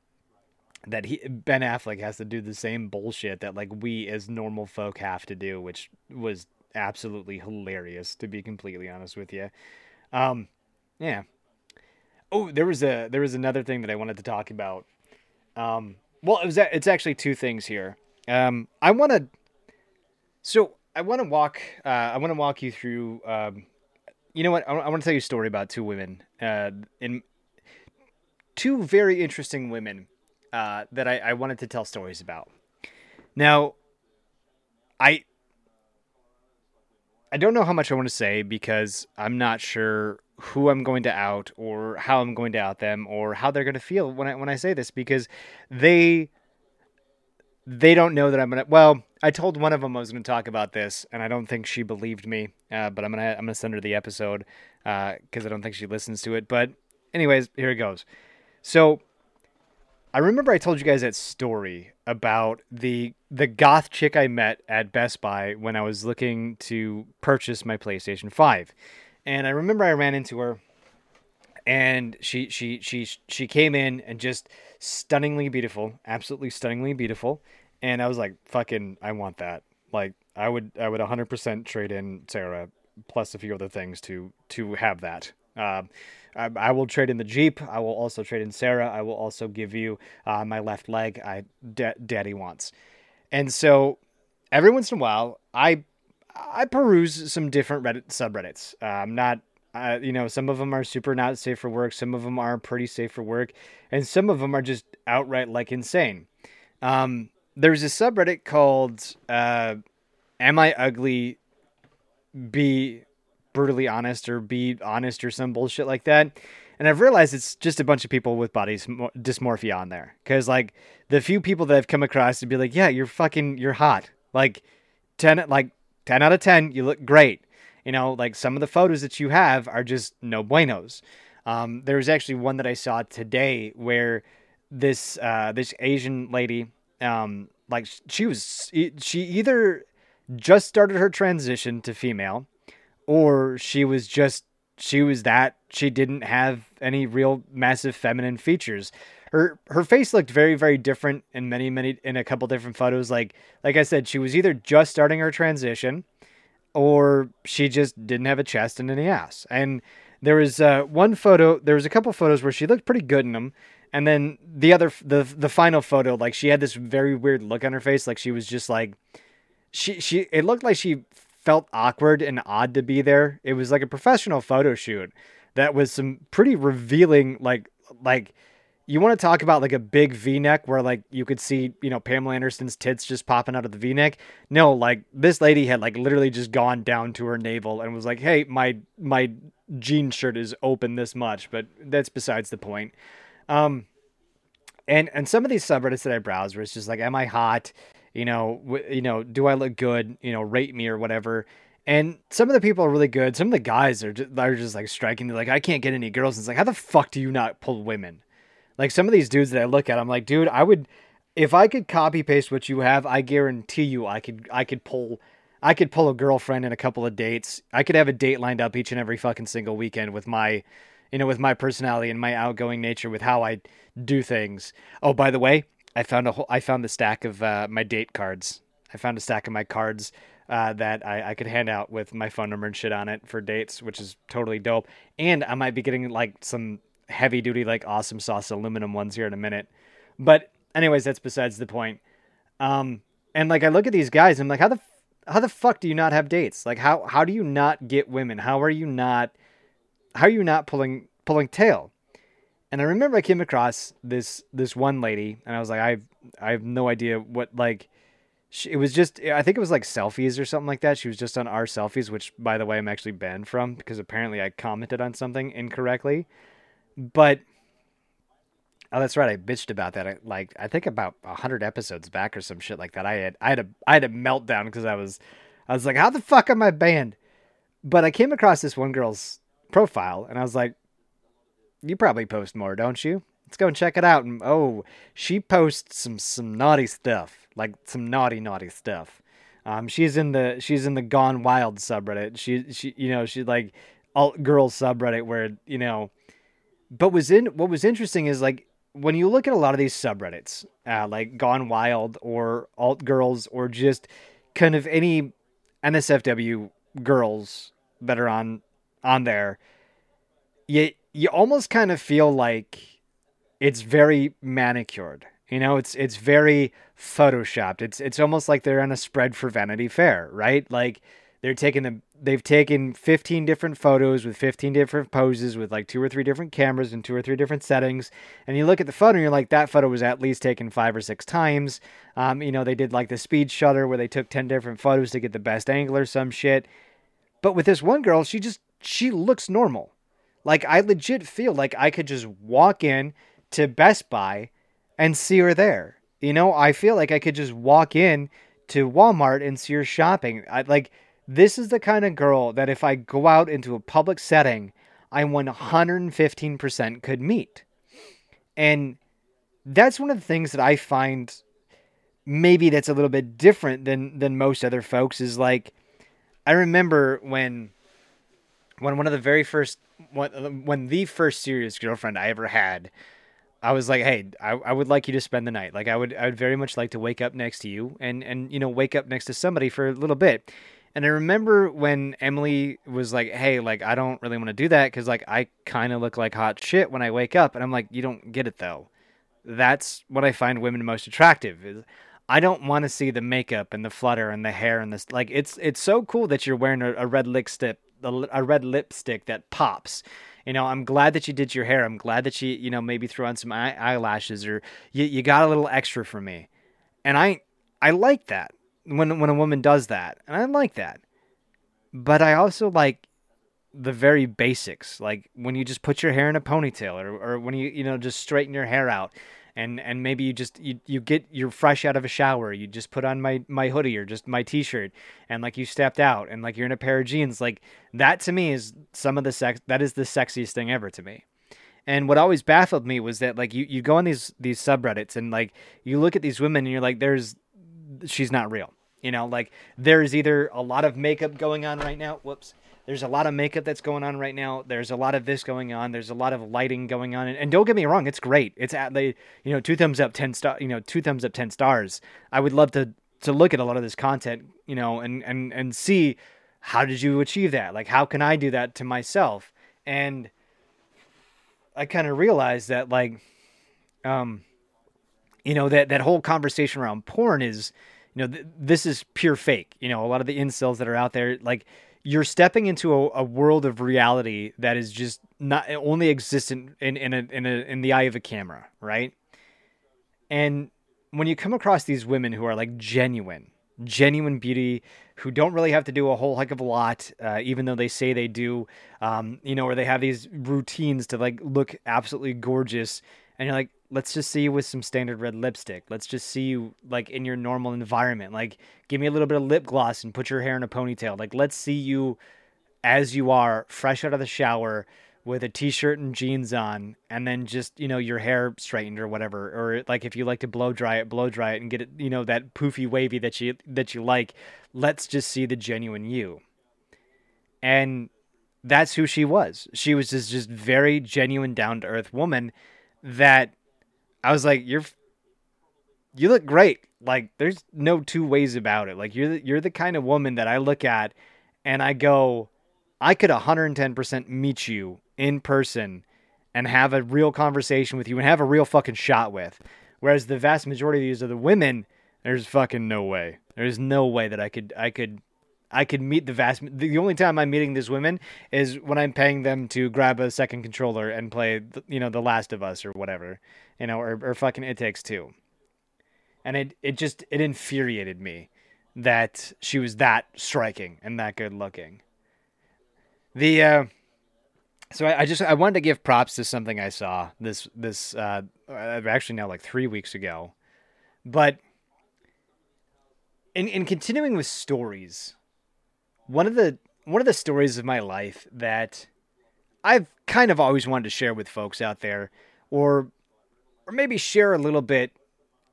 that he Ben Affleck has to do the same bullshit that like we as normal folk have to do, which was absolutely hilarious to be completely honest with you. Um, yeah. Oh, there was a there was another thing that I wanted to talk about. Um, well, it was it's actually two things here. Um, I want to. So I want to walk. Uh, I want to walk you through. Um, you know what? I, I want to tell you a story about two women. Uh, in two very interesting women uh, that I, I wanted to tell stories about. Now, I I don't know how much I want to say because I'm not sure who I'm going to out or how I'm going to out them or how they're going to feel when I when I say this because they they don't know that I'm gonna. Well, I told one of them I was going to talk about this, and I don't think she believed me. Uh, but I'm gonna I'm gonna send her the episode because uh, I don't think she listens to it. But anyways, here it goes. So I remember I told you guys that story about the the goth chick I met at Best Buy when I was looking to purchase my PlayStation 5. And I remember I ran into her and she she she she came in and just stunningly beautiful, absolutely stunningly beautiful. And I was like, fucking I want that. Like I would I would 100% trade in Sarah plus a few other things to to have that. Uh, I, I, will trade in the Jeep. I will also trade in Sarah. I will also give you uh, my left leg. I da- Daddy wants, and so every once in a while, I I peruse some different Reddit subreddits. I'm not. Uh, you know, some of them are super not safe for work. Some of them are pretty safe for work, and some of them are just outright like insane. Um, there's a subreddit called uh, "Am I Ugly?" Be brutally honest or be honest or some bullshit like that. And I've realized it's just a bunch of people with body dysmorphia on there. Cause like the few people that I've come across to be like, yeah, you're fucking, you're hot. Like 10, like 10 out of 10, you look great. You know, like some of the photos that you have are just no buenos. Um, there was actually one that I saw today where this, uh, this Asian lady, um, like she was, she either just started her transition to female or she was just she was that she didn't have any real massive feminine features. Her her face looked very very different in many many in a couple different photos. Like like i said she was either just starting her transition or she just didn't have a chest and any ass. And there was uh, one photo there was a couple photos where she looked pretty good in them and then the other the the final photo like she had this very weird look on her face like she was just like she she it looked like she felt awkward and odd to be there. It was like a professional photo shoot that was some pretty revealing like like you want to talk about like a big V-neck where like you could see, you know, Pamela Anderson's tits just popping out of the V-neck. No, like this lady had like literally just gone down to her navel and was like, "Hey, my my jean shirt is open this much," but that's besides the point. Um and and some of these subreddits that I browse where it's just like, "Am I hot?" You know, w- you know, do I look good? You know, rate me or whatever. And some of the people are really good. Some of the guys are just, are just like striking. They're like, I can't get any girls. And it's like, how the fuck do you not pull women? Like some of these dudes that I look at, I'm like, dude, I would, if I could copy paste what you have, I guarantee you, I could, I could pull, I could pull a girlfriend in a couple of dates. I could have a date lined up each and every fucking single weekend with my, you know, with my personality and my outgoing nature, with how I do things. Oh, by the way, I found a whole, I found the stack of uh, my date cards. I found a stack of my cards uh, that I, I could hand out with my phone number and shit on it for dates, which is totally dope. And I might be getting like some heavy duty, like awesome sauce aluminum ones here in a minute. But anyways, that's besides the point. Um, and like I look at these guys, I'm like, how the how the fuck do you not have dates? Like how how do you not get women? How are you not how are you not pulling pulling tail? And I remember I came across this this one lady, and I was like, I I have no idea what like. She, it was just I think it was like selfies or something like that. She was just on our selfies, which by the way I'm actually banned from because apparently I commented on something incorrectly. But oh, that's right, I bitched about that. I, like I think about hundred episodes back or some shit like that. I had I had a I had a meltdown because I was I was like, how the fuck am I banned? But I came across this one girl's profile and I was like, you probably post more, don't you? Let's go and check it out. And oh, she posts some some naughty stuff, like some naughty naughty stuff. Um, she's in the she's in the Gone Wild subreddit. She she you know she's like alt girl subreddit where you know. But was in what was interesting is like when you look at a lot of these subreddits, uh, like Gone Wild or alt girls or just kind of any NSFW girls that are on on there, you you almost kind of feel like it's very manicured. You know, it's it's very photoshopped. It's it's almost like they're on a spread for Vanity Fair, right? Like they're taking the they've taken 15 different photos with 15 different poses with like two or three different cameras and two or three different settings and you look at the photo and you're like that photo was at least taken five or six times um, you know they did like the speed shutter where they took 10 different photos to get the best angle or some shit but with this one girl she just she looks normal like I legit feel like I could just walk in to Best Buy and see her there. You know, I feel like I could just walk in to Walmart and see her shopping. I like this is the kind of girl that if I go out into a public setting, I 115% could meet. And that's one of the things that I find maybe that's a little bit different than than most other folks is like I remember when when one of the very first when, uh, when the first serious girlfriend I ever had I was like, hey, I, I would like you to spend the night. Like I would I would very much like to wake up next to you and and you know wake up next to somebody for a little bit. And I remember when Emily was like, "Hey, like I don't really want to do that because like I kind of look like hot shit when I wake up." And I'm like, "You don't get it though. That's what I find women most attractive. Is I don't want to see the makeup and the flutter and the hair and this. Like it's it's so cool that you're wearing a, a red lipstick, a red lipstick that pops." you know, I'm glad that you did your hair. I'm glad that you, you know, maybe threw on some eye- eyelashes or you, you got a little extra for me. And I, I like that when, when a woman does that. And I like that. But I also like the very basics, like when you just put your hair in a ponytail or, or when you, you know, just straighten your hair out and and maybe you just you, you get you're fresh out of a shower. You just put on my my hoodie or just my t-shirt and like you stepped out and like you're in a pair of jeans. Like that to me is some of the sex that is the sexiest thing ever to me. And what always baffled me was that like you, you go on these these subreddits and like you look at these women and you're like there's she's not real. You know like there's either a lot of makeup going on right now. Whoops there's a lot of makeup that's going on right now. There's a lot of this going on. There's a lot of lighting going on. And, and don't get me wrong, it's great. It's at the you know two thumbs up, ten star. You know two thumbs up, ten stars. I would love to to look at a lot of this content. You know and and and see how did you achieve that? Like how can I do that to myself? And I kind of realized that like um you know that that whole conversation around porn is you know th- this is pure fake. You know a lot of the incels that are out there like you're stepping into a, a, world of reality that is just not only existent in in a, in a, in the eye of a camera, right? And when you come across these women who are like genuine, genuine beauty, who don't really have to do a whole heck of a lot, uh, even though they say they do, um, you know, or they have these routines to like look absolutely gorgeous, and you're like, let's just see you with some standard red lipstick. Let's just see you like in your normal environment. Like give me a little bit of lip gloss and put your hair in a ponytail. Like let's see you as you are, fresh out of the shower with a t-shirt and jeans on and then just, you know, your hair straightened or whatever or like if you like to blow dry it, blow dry it and get it, you know, that poofy wavy that you that you like. Let's just see the genuine you. And that's who she was. She was just just very genuine down to earth woman that I was like, you're, you look great. Like, there's no two ways about it. Like, you're the, you're the kind of woman that I look at, and I go, I could 110% meet you in person and have a real conversation with you and have a real fucking shot with. Whereas the vast majority of these are the women, there's fucking no way. There's no way that I could I could I could meet the vast. The only time I'm meeting these women is when I'm paying them to grab a second controller and play, you know, The Last of Us or whatever, you know, or, or fucking It Takes Two. And it it just it infuriated me that she was that striking and that good looking. The uh, so I, I just I wanted to give props to something I saw this this uh, actually now like three weeks ago, but in in continuing with stories one of the one of the stories of my life that I've kind of always wanted to share with folks out there, or or maybe share a little bit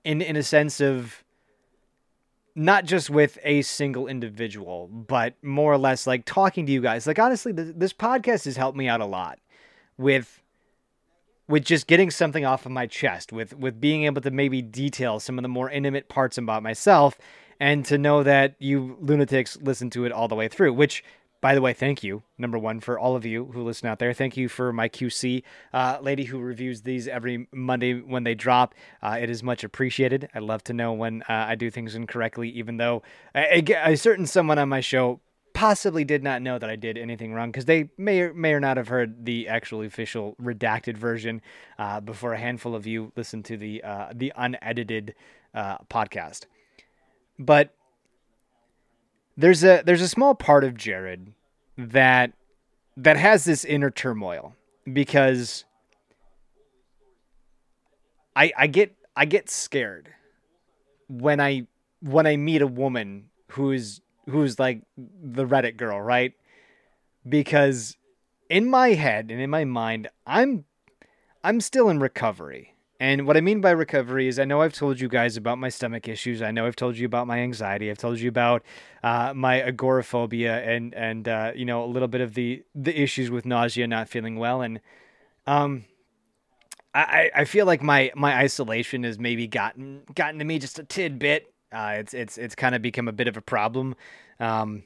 in in a sense of not just with a single individual, but more or less like talking to you guys. Like honestly, this, this podcast has helped me out a lot with with just getting something off of my chest, with with being able to maybe detail some of the more intimate parts about myself and to know that you lunatics listen to it all the way through, which by the way, thank you, number one, for all of you who listen out there. Thank you for my QC uh, lady who reviews these every Monday when they drop. Uh, it is much appreciated. I love to know when uh, I do things incorrectly, even though a, a, certain someone on my show possibly did not know that I did anything wrong because they may or may or not have heard the actual official redacted version uh, before a handful of you listened to the uh, the unedited uh, podcast. But there's a there's a small part of Jared that that has this inner turmoil because I I get I get scared when I when I meet a woman who's who's like the Reddit girl, right? Because in my head and in my mind, I'm I'm still in recovery. And what I mean by recovery is I know I've told you guys about my stomach issues. I know I've told you about my anxiety. I've told you about uh, my agoraphobia and and uh, you know a little bit of the the issues with nausea, not feeling well, and um, I, I feel like my my isolation has maybe gotten gotten to me just a tidbit. Uh, it's it's it's kind of become a bit of a problem, um,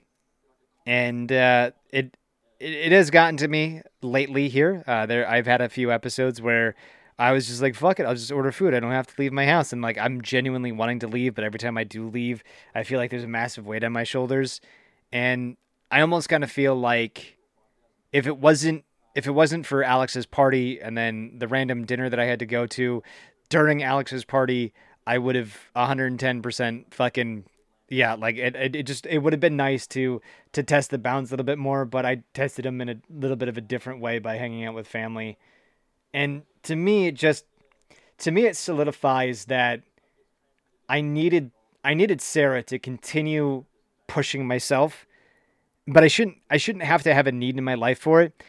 and uh, it, it it has gotten to me lately. Here, uh, there I've had a few episodes where I was just like, "Fuck it, I'll just order food. I don't have to leave my house." And like, I'm genuinely wanting to leave, but every time I do leave, I feel like there's a massive weight on my shoulders, and I almost kind of feel like if it wasn't if it wasn't for Alex's party and then the random dinner that I had to go to during Alex's party, I would have 110% fucking yeah, like it, it, it just it would have been nice to to test the bounds a little bit more, but I tested them in a little bit of a different way by hanging out with family. And to me it just to me it solidifies that I needed I needed Sarah to continue pushing myself, but I shouldn't I shouldn't have to have a need in my life for it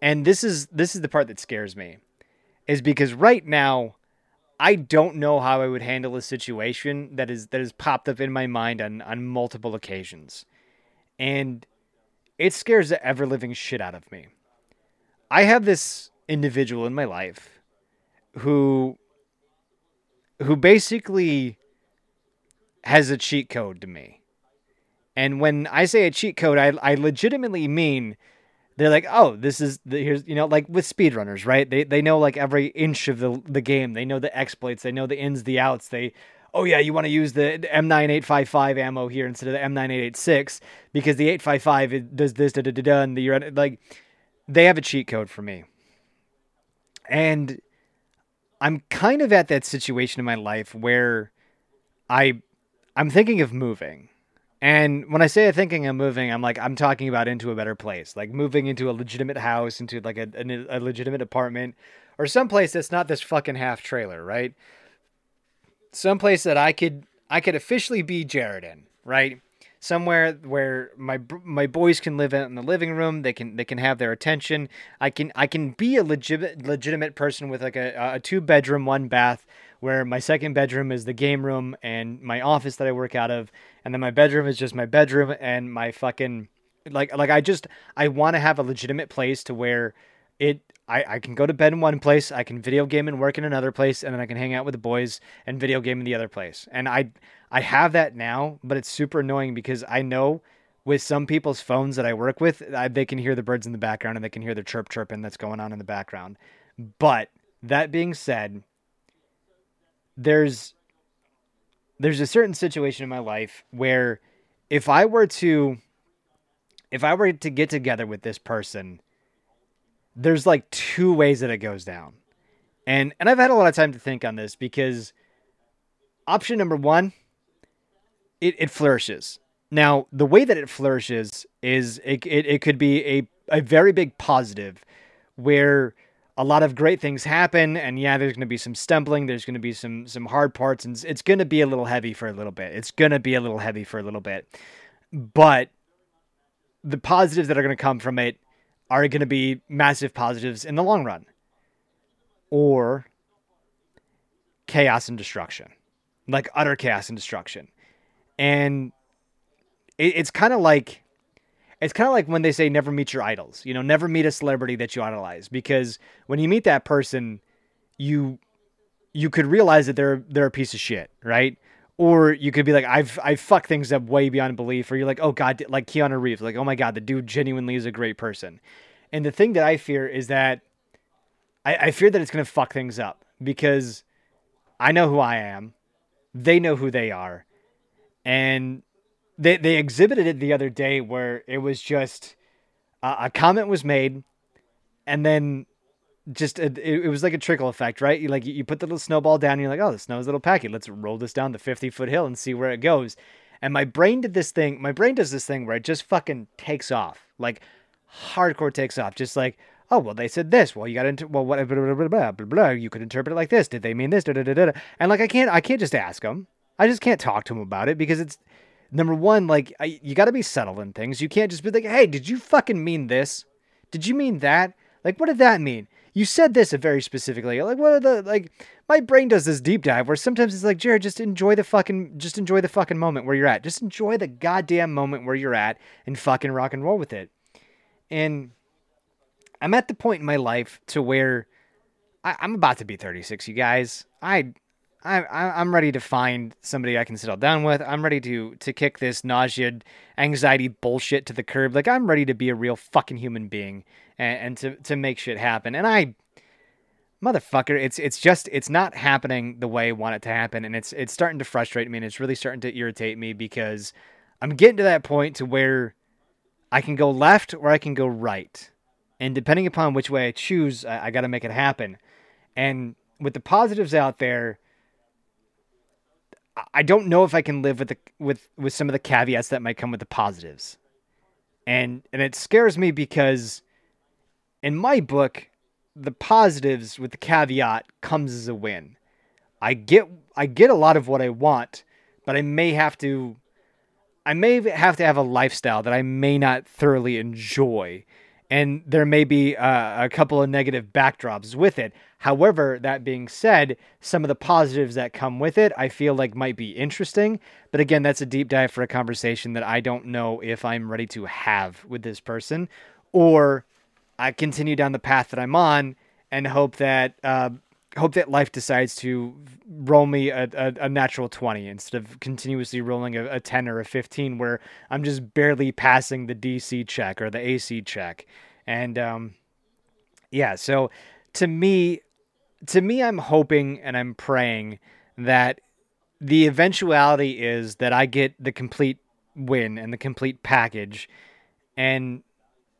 and this is this is the part that scares me is because right now I don't know how I would handle a situation that is that has popped up in my mind on on multiple occasions. And it scares the ever living shit out of me. I have this individual in my life who who basically has a cheat code to me. And when I say a cheat code, I I legitimately mean they're like, oh, this is the here's you know like with speedrunners, right? They they know like every inch of the the game. They know the exploits. They know the ins, the outs. They oh yeah, you want to use the M9855 ammo here instead of the M9886 because the 855 does this da da da da and the you're like they have a cheat code for me. And I'm kind of at that situation in my life where I I'm thinking of moving and when I say I'm thinking I'm moving, I'm like I'm talking about into a better place, like moving into a legitimate house, into like a, a, a legitimate apartment, or someplace that's not this fucking half trailer, right? Someplace that I could I could officially be Jared in, right? Somewhere where my my boys can live in the living room, they can they can have their attention. I can I can be a legitimate legitimate person with like a, a two bedroom, one bath where my second bedroom is the game room and my office that I work out of, and then my bedroom is just my bedroom and my fucking like like I just I want to have a legitimate place to where it I, I can go to bed in one place, I can video game and work in another place, and then I can hang out with the boys and video game in the other place. And I I have that now, but it's super annoying because I know with some people's phones that I work with, I, they can hear the birds in the background and they can hear the chirp chirping that's going on in the background. But that being said, there's there's a certain situation in my life where if I were to if I were to get together with this person, there's like two ways that it goes down. And and I've had a lot of time to think on this because option number 1 it, it flourishes. Now, the way that it flourishes is it, it, it could be a, a very big positive where a lot of great things happen and yeah there's going to be some stumbling there's going to be some some hard parts and it's going to be a little heavy for a little bit it's going to be a little heavy for a little bit but the positives that are going to come from it are going to be massive positives in the long run or chaos and destruction like utter chaos and destruction and it, it's kind of like it's kind of like when they say never meet your idols. You know, never meet a celebrity that you idolize because when you meet that person, you you could realize that they're they're a piece of shit, right? Or you could be like, I've I've fucked things up way beyond belief. Or you're like, oh god, like Keanu Reeves, like oh my god, the dude genuinely is a great person. And the thing that I fear is that I, I fear that it's gonna fuck things up because I know who I am, they know who they are, and they they exhibited it the other day where it was just uh, a comment was made, and then just a, it, it, was like a trickle effect, right? You like you put the little snowball down, you're like, oh, the snow's a little packy. Let's roll this down the 50 foot hill and see where it goes. And my brain did this thing. My brain does this thing where it just fucking takes off, like hardcore takes off, just like. Oh well, they said this. Well, you got into well, what blah, blah, blah, blah, blah, blah. You could interpret it like this. Did they mean this? Da, da, da, da. And like, I can't, I can't just ask them. I just can't talk to them about it because it's number one, like I, you got to be subtle in things. You can't just be like, "Hey, did you fucking mean this? Did you mean that? Like, what did that mean? You said this very specifically. Like, what are the like? My brain does this deep dive where sometimes it's like, Jared, just enjoy the fucking, just enjoy the fucking moment where you're at. Just enjoy the goddamn moment where you're at and fucking rock and roll with it. And I'm at the point in my life to where I, I'm about to be 36, you guys. I, I, I'm ready to find somebody I can settle down with. I'm ready to to kick this nausea, anxiety bullshit to the curb. Like I'm ready to be a real fucking human being and, and to to make shit happen. And I, motherfucker, it's it's just it's not happening the way I want it to happen, and it's it's starting to frustrate me, and it's really starting to irritate me because I'm getting to that point to where I can go left or I can go right. And depending upon which way I choose, I, I got to make it happen. And with the positives out there, I don't know if I can live with the with with some of the caveats that might come with the positives. And and it scares me because in my book, the positives with the caveat comes as a win. I get I get a lot of what I want, but I may have to I may have to have a lifestyle that I may not thoroughly enjoy and there may be uh, a couple of negative backdrops with it. However, that being said, some of the positives that come with it, I feel like might be interesting. But again, that's a deep dive for a conversation that I don't know if I'm ready to have with this person, or I continue down the path that I'm on and hope that uh, hope that life decides to roll me a, a, a, natural 20 instead of continuously rolling a, a 10 or a 15 where I'm just barely passing the DC check or the AC check. And um, yeah, so to me, to me, I'm hoping and I'm praying that the eventuality is that I get the complete win and the complete package. And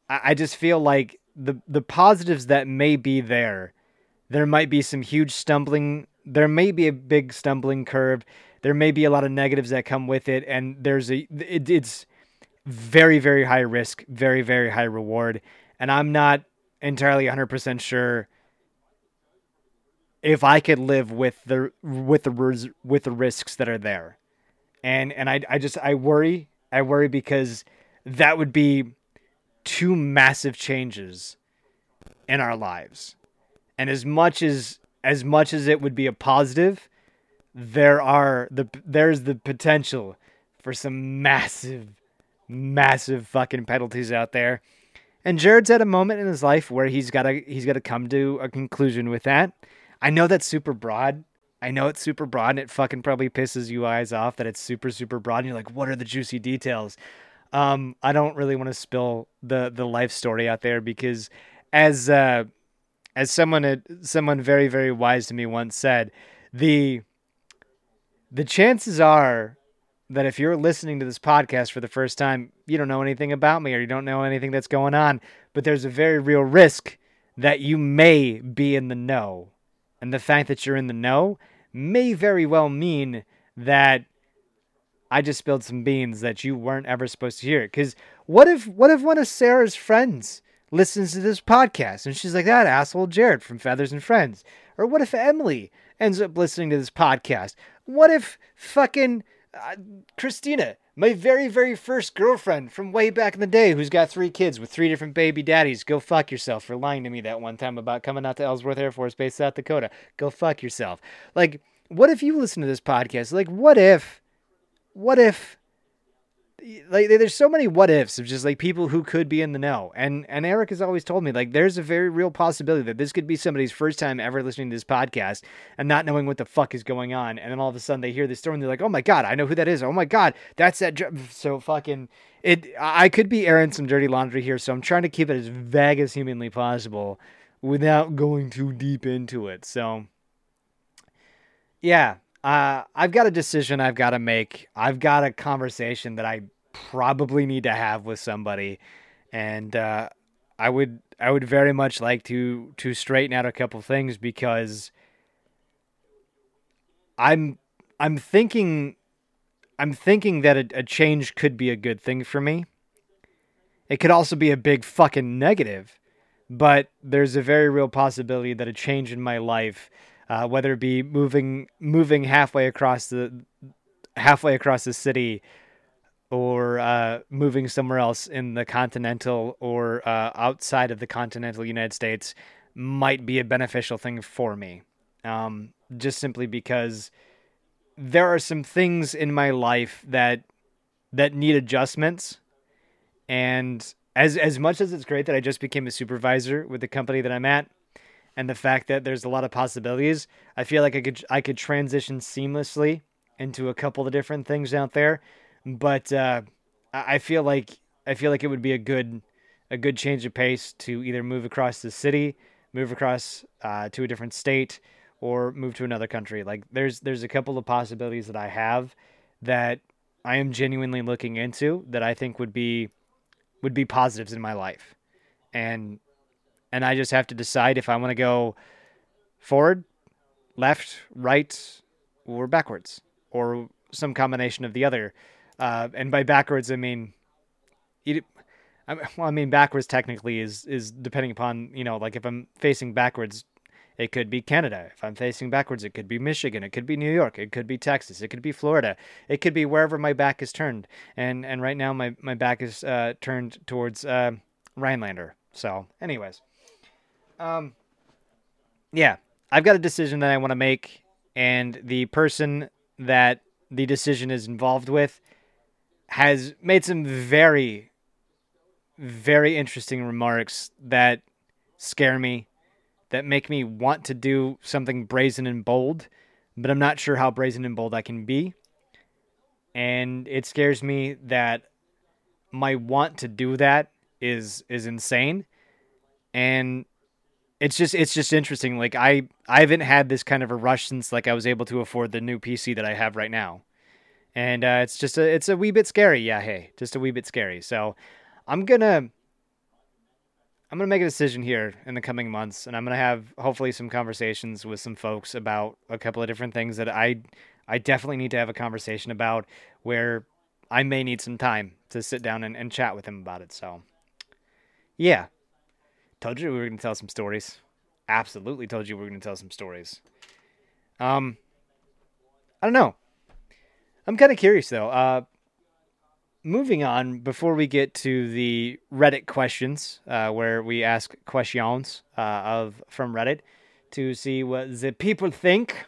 I, I just feel like the the positives that may be there, there might be some huge stumbling. There may be a big stumbling curve. There may be a lot of negatives that come with it, and there's a it, it's very very high risk, very very high reward and I'm not entirely 100% sure if I could live with the with the with the risks that are there. And and I I just I worry. I worry because that would be two massive changes in our lives. And as much as as much as it would be a positive, there are the there's the potential for some massive massive fucking penalties out there and Jared's at a moment in his life where he's got to he's got to come to a conclusion with that. I know that's super broad. I know it's super broad and it fucking probably pisses you eyes off that it's super super broad and you're like what are the juicy details? Um, I don't really want to spill the the life story out there because as uh, as someone uh, someone very very wise to me once said, the the chances are that if you're listening to this podcast for the first time, you don't know anything about me or you don't know anything that's going on, but there's a very real risk that you may be in the know. And the fact that you're in the know may very well mean that I just spilled some beans that you weren't ever supposed to hear. Because what if what if one of Sarah's friends listens to this podcast and she's like that asshole Jared from Feathers and Friends? Or what if Emily ends up listening to this podcast? What if fucking uh, Christina, my very, very first girlfriend from way back in the day, who's got three kids with three different baby daddies. Go fuck yourself for lying to me that one time about coming out to Ellsworth Air Force Base, South Dakota. Go fuck yourself. Like, what if you listen to this podcast? Like, what if, what if like there's so many what ifs of just like people who could be in the know. And and Eric has always told me like there's a very real possibility that this could be somebody's first time ever listening to this podcast and not knowing what the fuck is going on. And then all of a sudden they hear this story and they're like, "Oh my god, I know who that is. Oh my god, that's that." So fucking it. I could be airing some dirty laundry here, so I'm trying to keep it as vague as humanly possible without going too deep into it. So yeah, uh, I've got a decision I've got to make. I've got a conversation that I probably need to have with somebody, and uh, I would I would very much like to to straighten out a couple things because I'm I'm thinking I'm thinking that a, a change could be a good thing for me. It could also be a big fucking negative, but there's a very real possibility that a change in my life uh, whether it be moving moving halfway across the halfway across the city or uh, moving somewhere else in the continental or uh, outside of the continental United States might be a beneficial thing for me. Um, just simply because there are some things in my life that that need adjustments, and as as much as it's great that I just became a supervisor with the company that I'm at, and the fact that there's a lot of possibilities, I feel like I could I could transition seamlessly into a couple of different things out there. But uh, I feel like I feel like it would be a good a good change of pace to either move across the city, move across uh, to a different state, or move to another country. Like there's there's a couple of possibilities that I have that I am genuinely looking into that I think would be would be positives in my life. And and I just have to decide if I want to go forward, left, right, or backwards, or some combination of the other. Uh, and by backwards, I mean, I, well, I mean backwards technically is is depending upon you know like if I'm facing backwards, it could be Canada. If I'm facing backwards, it could be Michigan. It could be New York. It could be Texas. It could be Florida. It could be wherever my back is turned. And and right now my my back is uh, turned towards uh, Rhinelander. So, anyways. Um, yeah, I've got a decision that I want to make, and the person that the decision is involved with has made some very, very interesting remarks that scare me, that make me want to do something brazen and bold, but I'm not sure how brazen and bold I can be. And it scares me that my want to do that is is insane. And it's just it's just interesting. Like I I haven't had this kind of a rush since like I was able to afford the new PC that I have right now, and uh, it's just a it's a wee bit scary. Yeah, hey, just a wee bit scary. So I'm gonna I'm gonna make a decision here in the coming months, and I'm gonna have hopefully some conversations with some folks about a couple of different things that I I definitely need to have a conversation about where I may need some time to sit down and, and chat with him about it. So yeah, Told you we were going to tell some stories. Absolutely told you we were going to tell some stories. Um, I don't know. I'm kind of curious though. Uh, moving on before we get to the Reddit questions, uh, where we ask questions uh, of from Reddit to see what the people think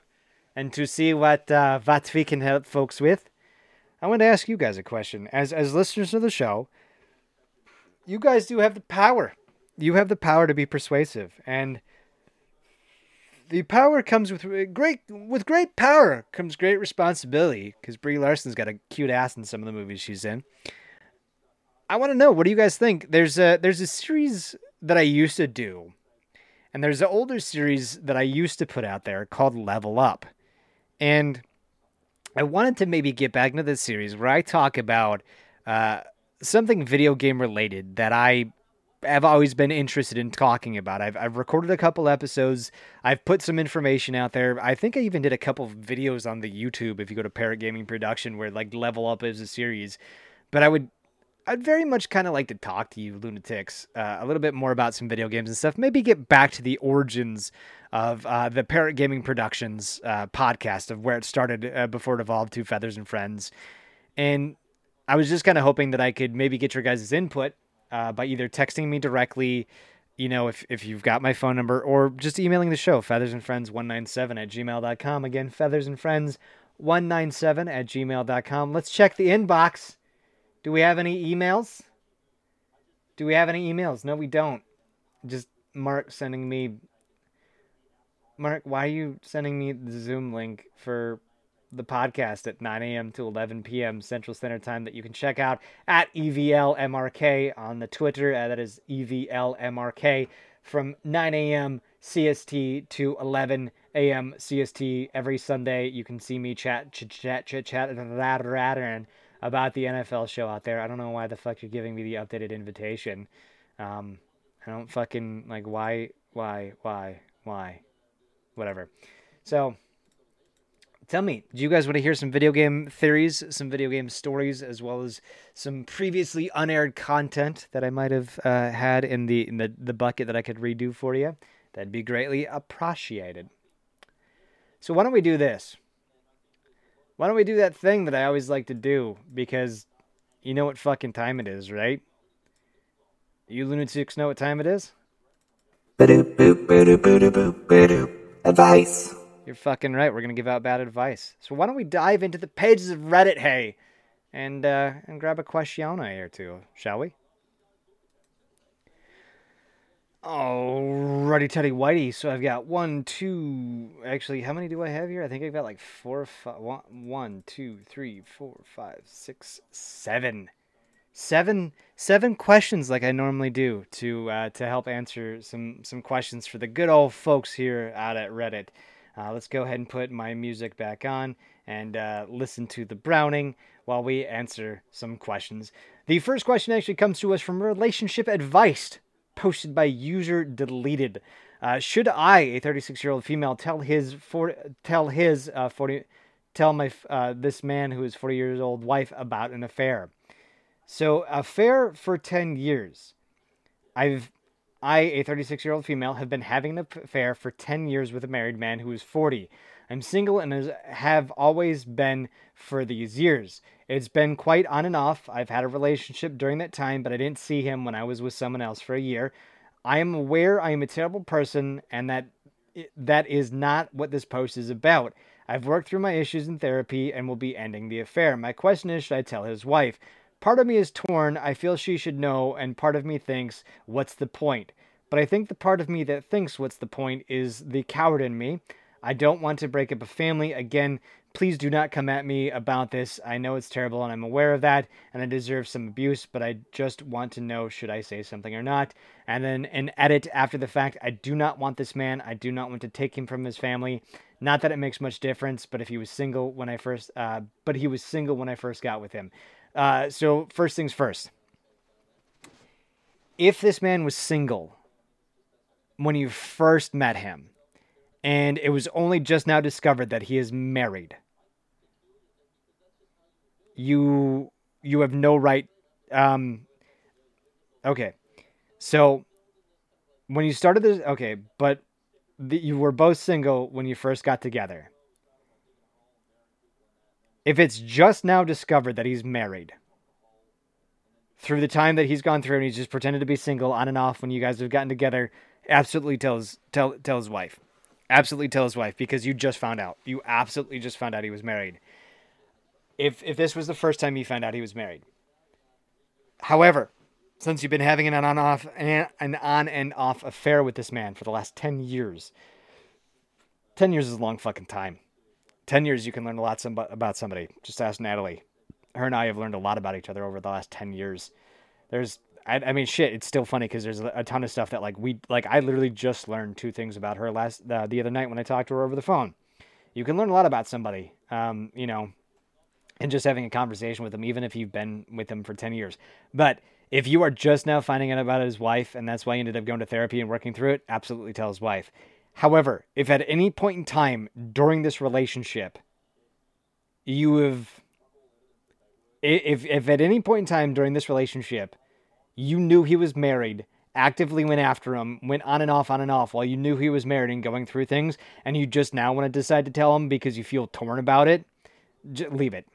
and to see what uh, what we can help folks with. I want to ask you guys a question. As as listeners of the show, you guys do have the power you have the power to be persuasive and the power comes with great with great power comes great responsibility because Brie Larson's got a cute ass in some of the movies she's in. I want to know what do you guys think? There's a there's a series that I used to do, and there's an older series that I used to put out there called Level Up, and I wanted to maybe get back into this series where I talk about uh, something video game related that I have always been interested in talking about. I've, I've recorded a couple episodes. I've put some information out there. I think I even did a couple videos on the YouTube if you go to Parrot Gaming Production where like Level Up is a series. But I would I'd very much kind of like to talk to you lunatics uh, a little bit more about some video games and stuff. Maybe get back to the origins of uh, the Parrot Gaming Productions uh, podcast of where it started uh, before it evolved to Feathers and Friends. And I was just kind of hoping that I could maybe get your guys' input uh, by either texting me directly, you know, if, if you've got my phone number, or just emailing the show, feathersandfriends197 at gmail.com. Again, feathersandfriends197 at gmail.com. Let's check the inbox. Do we have any emails? Do we have any emails? No, we don't. Just Mark sending me. Mark, why are you sending me the Zoom link for the podcast at 9 a.m. to 11 p.m. Central Standard Time that you can check out at EVLMRK on the Twitter. Uh, that is EVLMRK from 9 a.m. CST to 11 a.m. CST every Sunday. You can see me chat, chat, chat, chat, chat, and about the NFL show out there. I don't know why the fuck you're giving me the updated invitation. Um, I don't fucking like why, why, why, why, whatever. So tell me, do you guys want to hear some video game theories, some video game stories, as well as some previously unaired content that I might have uh, had in the in the, the bucket that I could redo for you? That'd be greatly appreciated. So why don't we do this? Why don't we do that thing that I always like to do? Because you know what fucking time it is, right? You lunatics know what time it is? Advice. You're fucking right. We're gonna give out bad advice. So why don't we dive into the pages of Reddit, hey, and uh, and grab a question or two, shall we? Alrighty, Teddy Whitey. So I've got one, two. Actually, how many do I have here? I think I've got like four, five, one, one, two, three, four, five, six, seven, seven, seven questions, like I normally do, to uh, to help answer some some questions for the good old folks here out at Reddit. Uh, let's go ahead and put my music back on and uh, listen to the Browning while we answer some questions. The first question actually comes to us from Relationship Advice posted by user deleted. Uh, should I, a 36 year old female, tell his for, tell his uh, 40 tell my uh, this man who is 40 years old wife about an affair? So affair for 10 years. I've I, a 36 year old female, have been having an affair for 10 years with a married man who is 40. I'm single and have always been for these years. It's been quite on and off. I've had a relationship during that time, but I didn't see him when I was with someone else for a year. I am aware I am a terrible person and that that is not what this post is about. I've worked through my issues in therapy and will be ending the affair. My question is should I tell his wife? Part of me is torn. I feel she should know, and part of me thinks, what's the point? But I think the part of me that thinks what's the point is the coward in me. I don't want to break up a family. Again, please do not come at me about this. I know it's terrible and I'm aware of that and I deserve some abuse, but I just want to know should I say something or not. And then an edit after the fact I do not want this man. I do not want to take him from his family. Not that it makes much difference, but if he was single when I first, uh, but he was single when I first got with him. Uh, so, first things first. If this man was single when you first met him, and it was only just now discovered that he is married. You you have no right. Um, okay, so when you started this, okay, but the, you were both single when you first got together. If it's just now discovered that he's married, through the time that he's gone through and he's just pretended to be single on and off when you guys have gotten together, absolutely tell his tell tell his wife. Absolutely tell his wife because you just found out. You absolutely just found out he was married. If if this was the first time you found out he was married. However, since you've been having an on and off an on and off affair with this man for the last 10 years. 10 years is a long fucking time. 10 years you can learn a lot some, about somebody. Just ask Natalie. Her and I have learned a lot about each other over the last 10 years. There's I, I mean, shit. It's still funny because there's a ton of stuff that like we like. I literally just learned two things about her last uh, the other night when I talked to her over the phone. You can learn a lot about somebody, um, you know, and just having a conversation with them, even if you've been with them for ten years. But if you are just now finding out about his wife, and that's why he ended up going to therapy and working through it, absolutely tell his wife. However, if at any point in time during this relationship you have if if at any point in time during this relationship you knew he was married, actively went after him, went on and off, on and off while you knew he was married and going through things, and you just now want to decide to tell him because you feel torn about it, leave it.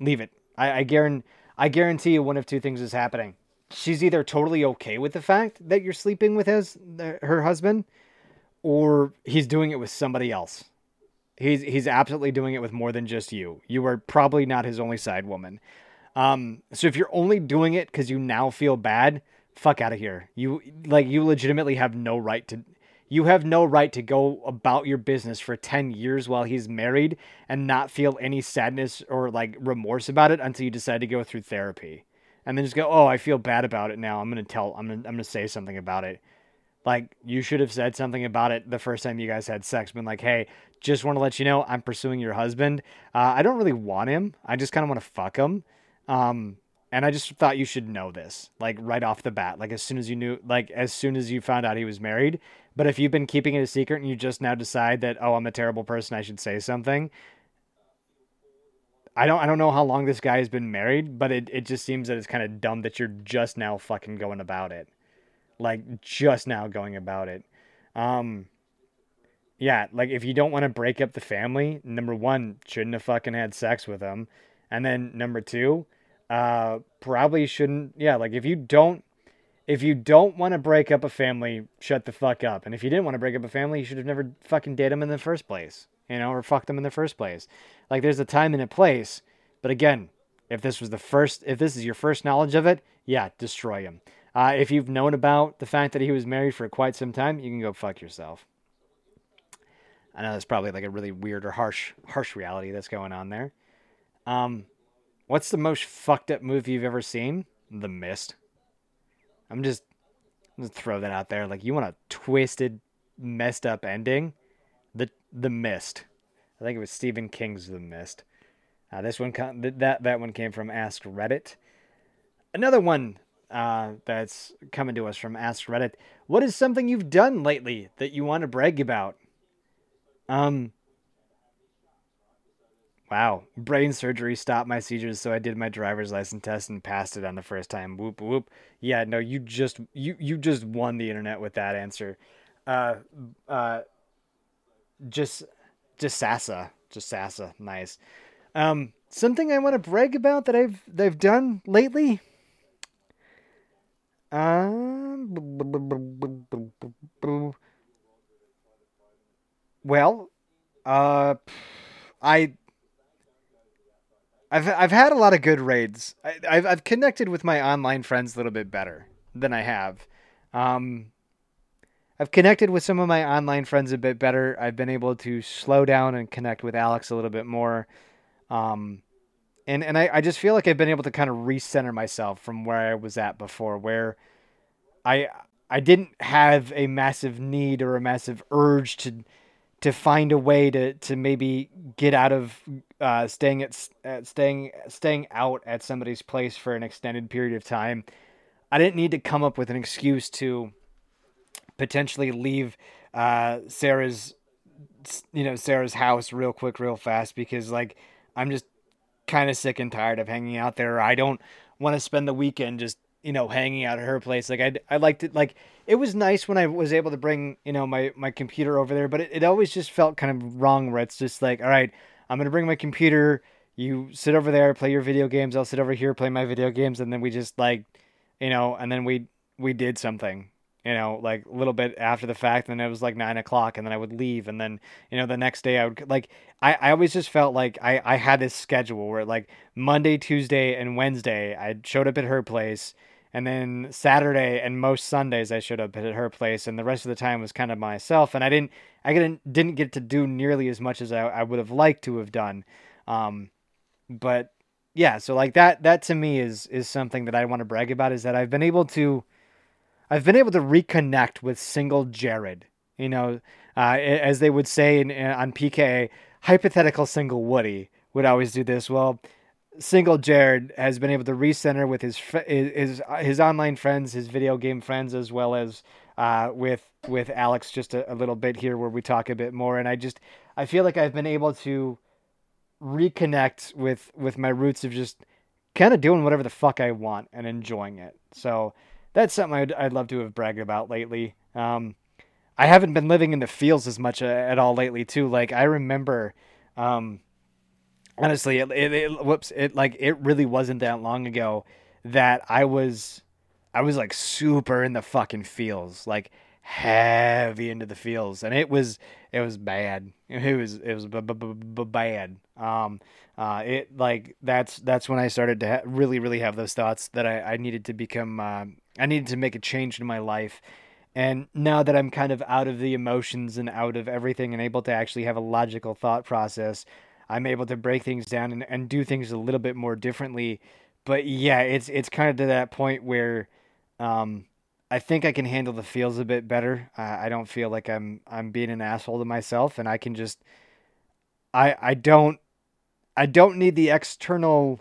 Leave it. I, I, guarantee, I guarantee you one of two things is happening. She's either totally okay with the fact that you're sleeping with his her husband, or he's doing it with somebody else. He's he's absolutely doing it with more than just you. You are probably not his only side woman. Um, so if you're only doing it because you now feel bad, fuck out of here. You like you legitimately have no right to you have no right to go about your business for 10 years while he's married and not feel any sadness or like remorse about it until you decide to go through therapy. And then just go, "Oh, I feel bad about it now. I'm going to tell I'm going to I'm going to say something about it." Like you should have said something about it the first time you guys had sex. Been like, "Hey, just want to let you know I'm pursuing your husband. Uh, I don't really want him. I just kind of want to fuck him." Um, and I just thought you should know this, like right off the bat, like as soon as you knew, like as soon as you found out he was married. But if you've been keeping it a secret and you just now decide that, oh, I'm a terrible person, I should say something. I don't, I don't know how long this guy has been married, but it, it just seems that it's kind of dumb that you're just now fucking going about it, like just now going about it. Um, yeah, like if you don't want to break up the family, number one, shouldn't have fucking had sex with him, and then number two uh, probably shouldn't. Yeah, like if you don't, if you don't want to break up a family, shut the fuck up. And if you didn't want to break up a family, you should have never fucking dated them in the first place, you know, or fucked them in the first place. Like there's a time and a place. But again, if this was the first, if this is your first knowledge of it, yeah, destroy him. Uh, if you've known about the fact that he was married for quite some time, you can go fuck yourself. I know that's probably like a really weird or harsh harsh reality that's going on there. Um, what's the most fucked up movie you've ever seen? The Mist. I'm just, I'm throw that out there. Like you want a twisted, messed up ending? The The Mist. I think it was Stephen King's The Mist. Uh, this one that that one came from Ask Reddit. Another one uh, that's coming to us from Ask Reddit. What is something you've done lately that you want to brag about? Um. Wow, brain surgery stopped my seizures, so I did my driver's license test and passed it on the first time. Whoop whoop. Yeah, no, you just you you just won the internet with that answer. Uh, uh, just just Sasa, just Sasa, nice. Um, something I want to brag about that I've that I've done lately. Um, well, uh, I I've I've had a lot of good raids. I, have I've connected with my online friends a little bit better than I have. Um, I've connected with some of my online friends a bit better. I've been able to slow down and connect with Alex a little bit more. Um, and and I, I just feel like I've been able to kind of recenter myself from where I was at before, where I I didn't have a massive need or a massive urge to to find a way to to maybe get out of uh, staying at, at staying staying out at somebody's place for an extended period of time. I didn't need to come up with an excuse to potentially leave uh, Sarah's you know Sarah's house real quick, real fast because like I'm just kind of sick and tired of hanging out there. I don't want to spend the weekend just you know hanging out at her place. Like I I liked it like it was nice when I was able to bring you know my my computer over there, but it, it always just felt kind of wrong where it's just like all right, I'm gonna bring my computer. You sit over there, play your video games. I'll sit over here, play my video games, and then we just like, you know, and then we we did something you know, like a little bit after the fact, and then it was like nine o'clock, and then I would leave, and then you know the next day I would like I, I always just felt like I I had this schedule where like Monday, Tuesday, and Wednesday I showed up at her place, and then Saturday and most Sundays I showed up at her place, and the rest of the time was kind of myself, and I didn't I didn't didn't get to do nearly as much as I, I would have liked to have done, um, but yeah, so like that that to me is is something that I want to brag about is that I've been able to I've been able to reconnect with single Jared. You know, uh, as they would say in, in, on PK, hypothetical single Woody would always do this. Well, single Jared has been able to recenter with his his his online friends, his video game friends, as well as uh, with with Alex just a, a, little bit here where we talk a bit more. And I just I feel like I've been able to reconnect with with my roots of just kind of doing whatever the fuck I want and enjoying it. So that's something I'd, I'd love to have bragged about lately. Um, I haven't been living in the fields as much uh, at all lately too. Like I remember, um, honestly, it, it, it, whoops, it like it really wasn't that long ago that I was, I was like super in the fucking fields, like heavy into the fields, and it was it was bad. It was it was b- b- b- bad. Um, uh, it like that's that's when I started to ha- really really have those thoughts that I, I needed to become uh, I needed to make a change in my life. And now that I'm kind of out of the emotions and out of everything and able to actually have a logical thought process, I'm able to break things down and, and do things a little bit more differently. But yeah, it's it's kind of to that point where um, I think I can handle the feels a bit better. Uh, I don't feel like I'm I'm being an asshole to myself, and I can just I I don't I don't need the external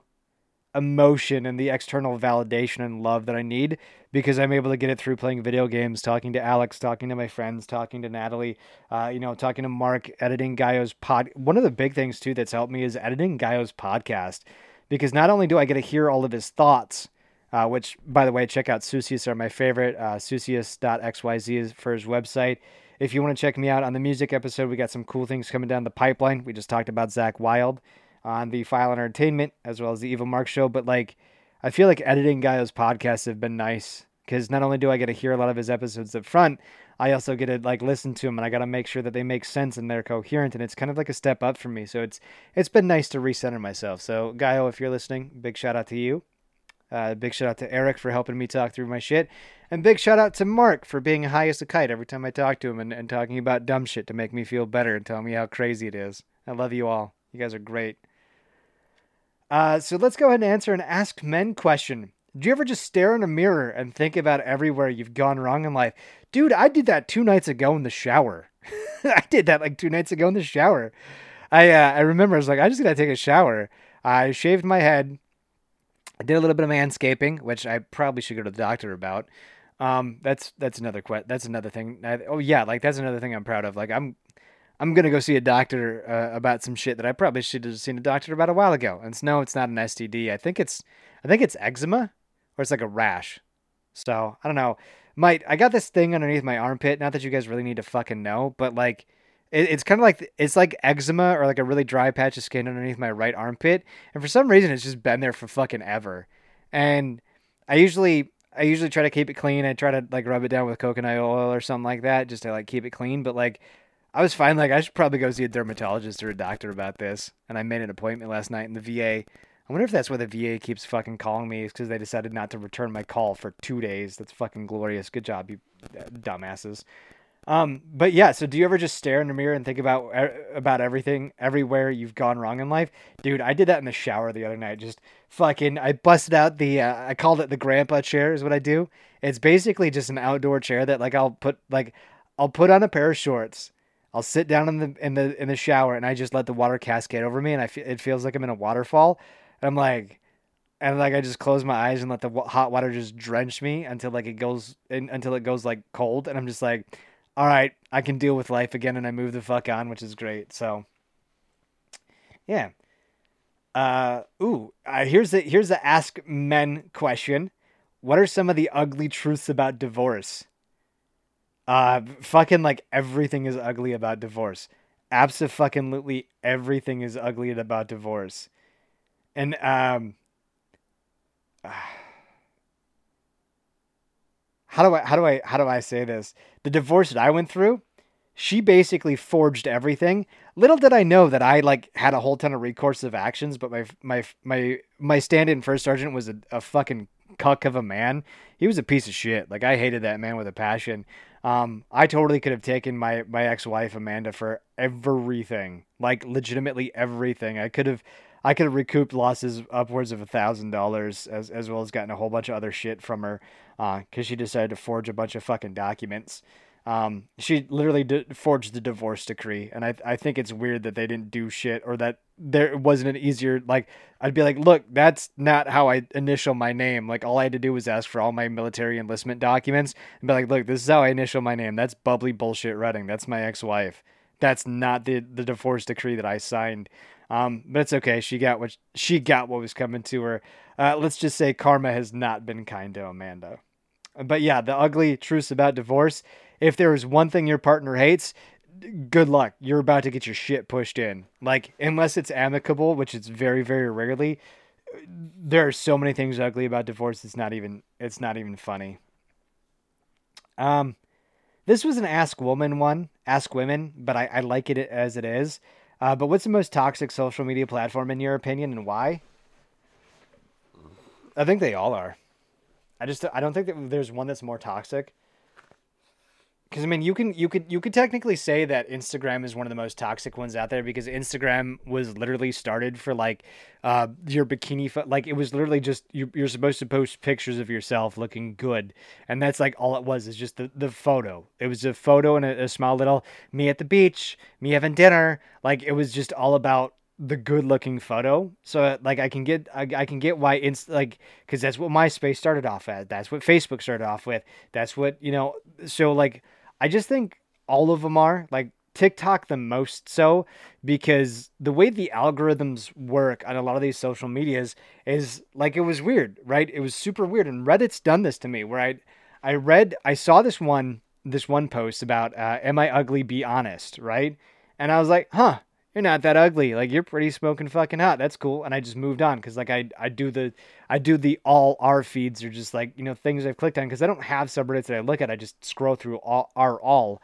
emotion and the external validation and love that I need because I'm able to get it through playing video games, talking to Alex, talking to my friends, talking to Natalie, uh, you know, talking to Mark, editing Gallo's pod. One of the big things too that's helped me is editing Gallo's podcast because not only do I get to hear all of his thoughts, uh, which by the way, check out Sucias are my favorite. Uh, Sucias.xyz is for his website. If you want to check me out on the music episode, we got some cool things coming down the pipeline. We just talked about Zakk Wylde on the File Entertainment as well as the Evil Mark show. But like, I feel like editing Gallo's podcasts have been nice because not only do I get to hear a lot of his episodes up front, I also get to like listen to them and I got to make sure that they make sense and they're coherent and it's kind of like a step up for me. So it's it's been nice to recenter myself. So Gaio, if you're listening, big shout out to you. Uh, big shout out to Eric for helping me talk through my shit. And big shout out to Mark for being high as a kite every time I talk to him and, and talking about dumb shit to make me feel better and telling me how crazy it is. I love you all. You guys are great. Uh, so let's go ahead and answer an Ask Men question. Do you ever just stare in a mirror and think about everywhere you've gone wrong in life? Dude, I did that two nights ago in the shower. I did that like two nights ago in the shower. I uh, I remember I was like, I just gotta take a shower. I shaved my head. I did a little bit of manscaping, which I probably should go to the doctor about. Um, that's that's another que- That's another thing. I, oh yeah, like that's another thing I'm proud of. Like I'm I'm gonna go see a doctor uh, about some shit that I probably should have seen a doctor about a while ago. And it's, no, it's not an STD. I think it's I think it's eczema or it's like a rash. So I don't know. Might I got this thing underneath my armpit. Not that you guys really need to fucking know, but like it, it's kind of like it's like eczema or like a really dry patch of skin underneath my right armpit, and for some reason it's just been there for fucking ever. And I usually I usually try to keep it clean. I try to like rub it down with coconut oil or something like that just to like keep it clean. But like I was fine. Like I should probably go see a dermatologist or a doctor about this. And I made an appointment last night in the VA. I wonder if that's why the VA keeps fucking calling me. Is because they decided not to return my call for two days. That's fucking glorious. Good job, you uh, dumbasses. Um, but yeah, so do you ever just stare in the mirror and think about about everything, everywhere you've gone wrong in life? Dude, I did that in the shower the other night. Just fucking, I busted out the, uh, I called it the grandpa chair. Is what I do. It's basically just an outdoor chair that like I'll put like I'll put on a pair of shorts. I'll sit down in the in the in the shower and I just let the water cascade over me and I feel, it feels like I'm in a waterfall. And I'm like, and like I just close my eyes and let the hot water just drench me until like it goes in, until it goes like cold. And I'm just like all right, I can deal with life again, and I move the fuck on, which is great. So, yeah. Uh, ooh, uh, here's the here's the ask men question. What are some of the ugly truths about divorce? Uh, fucking like everything is ugly about divorce. Absolutely everything is ugly about divorce. And um. How do I how do I how do I say this? The divorce that I went through, she basically forged everything. Little did I know that I like had a whole ton of recourse of actions, but my my my my stand-in first sergeant was a, a fucking cuck of a man. He was a piece of shit. Like I hated that man with a passion. Um, I totally could have taken my my ex-wife Amanda for everything, like legitimately everything. I could have I could have recouped losses upwards of a thousand dollars, as as well as gotten a whole bunch of other shit from her, because uh, she decided to forge a bunch of fucking documents. Um, she literally forged the divorce decree, and I I think it's weird that they didn't do shit or that there wasn't an easier like I'd be like, look, that's not how I initial my name. Like all I had to do was ask for all my military enlistment documents and be like, look, this is how I initial my name. That's bubbly bullshit Redding. That's my ex-wife. That's not the the divorce decree that I signed. Um, but it's okay. She got what she got what was coming to her. Uh, let's just say karma has not been kind to Amanda. But yeah, the ugly truths about divorce. If there is one thing your partner hates, good luck. You're about to get your shit pushed in. Like unless it's amicable, which it's very very rarely. There are so many things ugly about divorce. It's not even it's not even funny. Um, this was an ask woman one, ask women, but I, I like it as it is. Uh, but what's the most toxic social media platform in your opinion, and why? I think they all are. I just I don't think that there's one that's more toxic because I mean, you can you could you could technically say that Instagram is one of the most toxic ones out there because Instagram was literally started for like uh, your bikini, fo- like it was literally just you, you're supposed to post pictures of yourself looking good, and that's like all it was is just the the photo. It was a photo and a, a small little me at the beach, me having dinner. Like it was just all about the good looking photo. So like I can get I, I can get why it's like because that's what MySpace started off at. That's what Facebook started off with. That's what you know. So like I just think all of them are like TikTok the most so because the way the algorithms work on a lot of these social medias is like it was weird, right? It was super weird, and Reddit's done this to me where I I read I saw this one this one post about uh, am I ugly? Be honest, right? And I was like, huh, you're not that ugly. Like you're pretty smoking fucking hot. That's cool. And I just moved on because like I I do the I do the all R feeds or just like you know things I've clicked on because I don't have subreddits that I look at. I just scroll through all R all,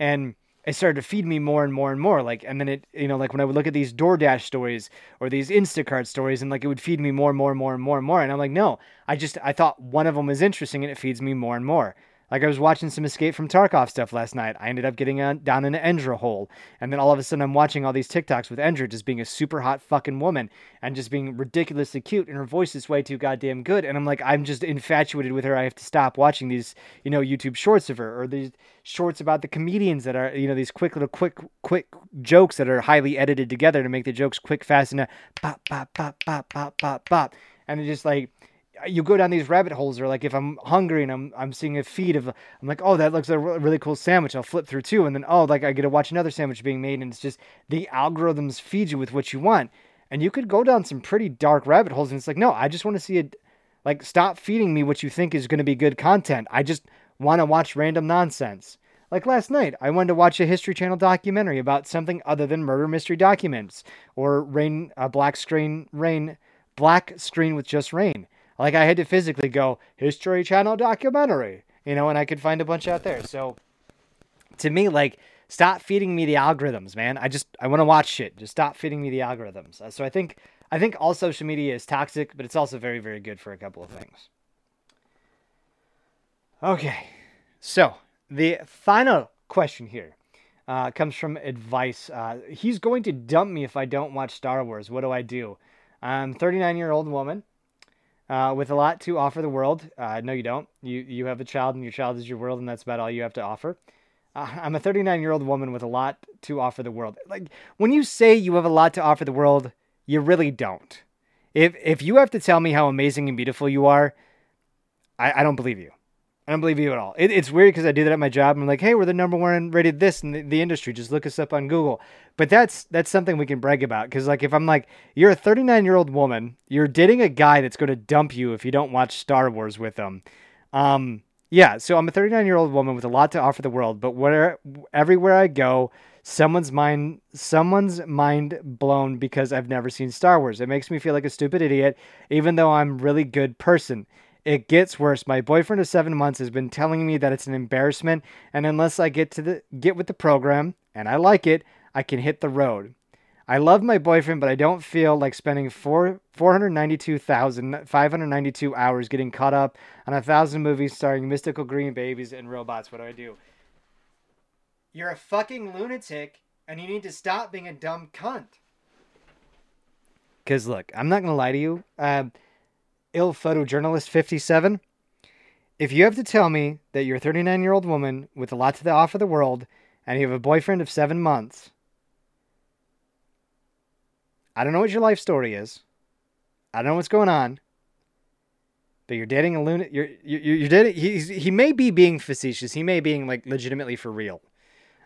and it started to feed me more and more and more. Like, and then it, you know, like when I would look at these DoorDash stories or these Instacart stories, and like it would feed me more and more and more and more and more. And I'm like, no, I just I thought one of them was interesting, and it feeds me more and more. Like I was watching some Escape from Tarkov stuff last night. I ended up getting on, down in an Endra hole, and then all of a sudden I'm watching all these TikToks with Endra just being a super hot fucking woman and just being ridiculously cute, and her voice is way too goddamn good. And I'm like, I'm just infatuated with her. I have to stop watching these, you know, YouTube shorts of her or these shorts about the comedians that are, you know, these quick little quick quick jokes that are highly edited together to make the jokes quick, fast, and uh, a pop pop pop pop pop pop pop, and it just like you go down these rabbit holes or like if i'm hungry and i'm i'm seeing a feed of i'm like oh that looks a really cool sandwich i'll flip through too. And then oh like i get to watch another sandwich being made and it's just the algorithms feed you with what you want. And you could go down some pretty dark rabbit holes and it's like no i just want to see it like stop feeding me what you think is going to be good content. I just want to watch random nonsense. Like last night, I wanted to watch a History Channel documentary about something other than murder mystery documents or rain, a black screen, rain, black screen with just rain. Like I had to physically go History Channel documentary, you know, and I could find a bunch out there. So to me, like, stop feeding me the algorithms, man. I just I want to watch shit. Just stop feeding me the algorithms. Uh, so I think I think all social media is toxic, but it's also very very good for a couple of things. Okay, so the final question here uh, comes from advice. Uh, he's going to dump me if I don't watch Star Wars. What do I do? I'm 39 year old woman uh, with a lot to offer the world. Uh, no, you don't. You you have a child, and your child is your world, and that's about all you have to offer. Uh, I'm a 39 year old woman with a lot to offer the world. Like when you say you have a lot to offer the world, you really don't. If if you have to tell me how amazing and beautiful you are, I, I don't believe you. I don't believe you at all. It, it's weird because I do that at my job. I'm like, hey, we're the number one rated this in the, the industry. Just look us up on Google. But that's that's something we can brag about because like if I'm like, you're a 39 year old woman, you're dating a guy that's going to dump you if you don't watch Star Wars with him. Um, yeah. So I'm a 39 year old woman with a lot to offer the world, but where everywhere I go, someone's mind someone's mind blown because I've never seen Star Wars. It makes me feel like a stupid idiot, even though I'm really good person. It gets worse. My boyfriend of seven months has been telling me that it's an embarrassment, and unless I get to the get with the program and I like it, I can hit the road. I love my boyfriend, but I don't feel like spending four four hundred ninety two thousand five hundred ninety two hours getting caught up on a thousand movies starring mystical green babies and robots. What do I do? You're a fucking lunatic, and you need to stop being a dumb cunt. Cause look, I'm not gonna lie to you. Uh, ill photojournalist 57. If you have to tell me that you're a 39 year old woman with a lot to offer the world and you have a boyfriend of seven months, I don't know what your life story is. I don't know what's going on. But you're dating a lunatic. You're, you're you're dating. He's he may be being facetious. He may be being like legitimately for real.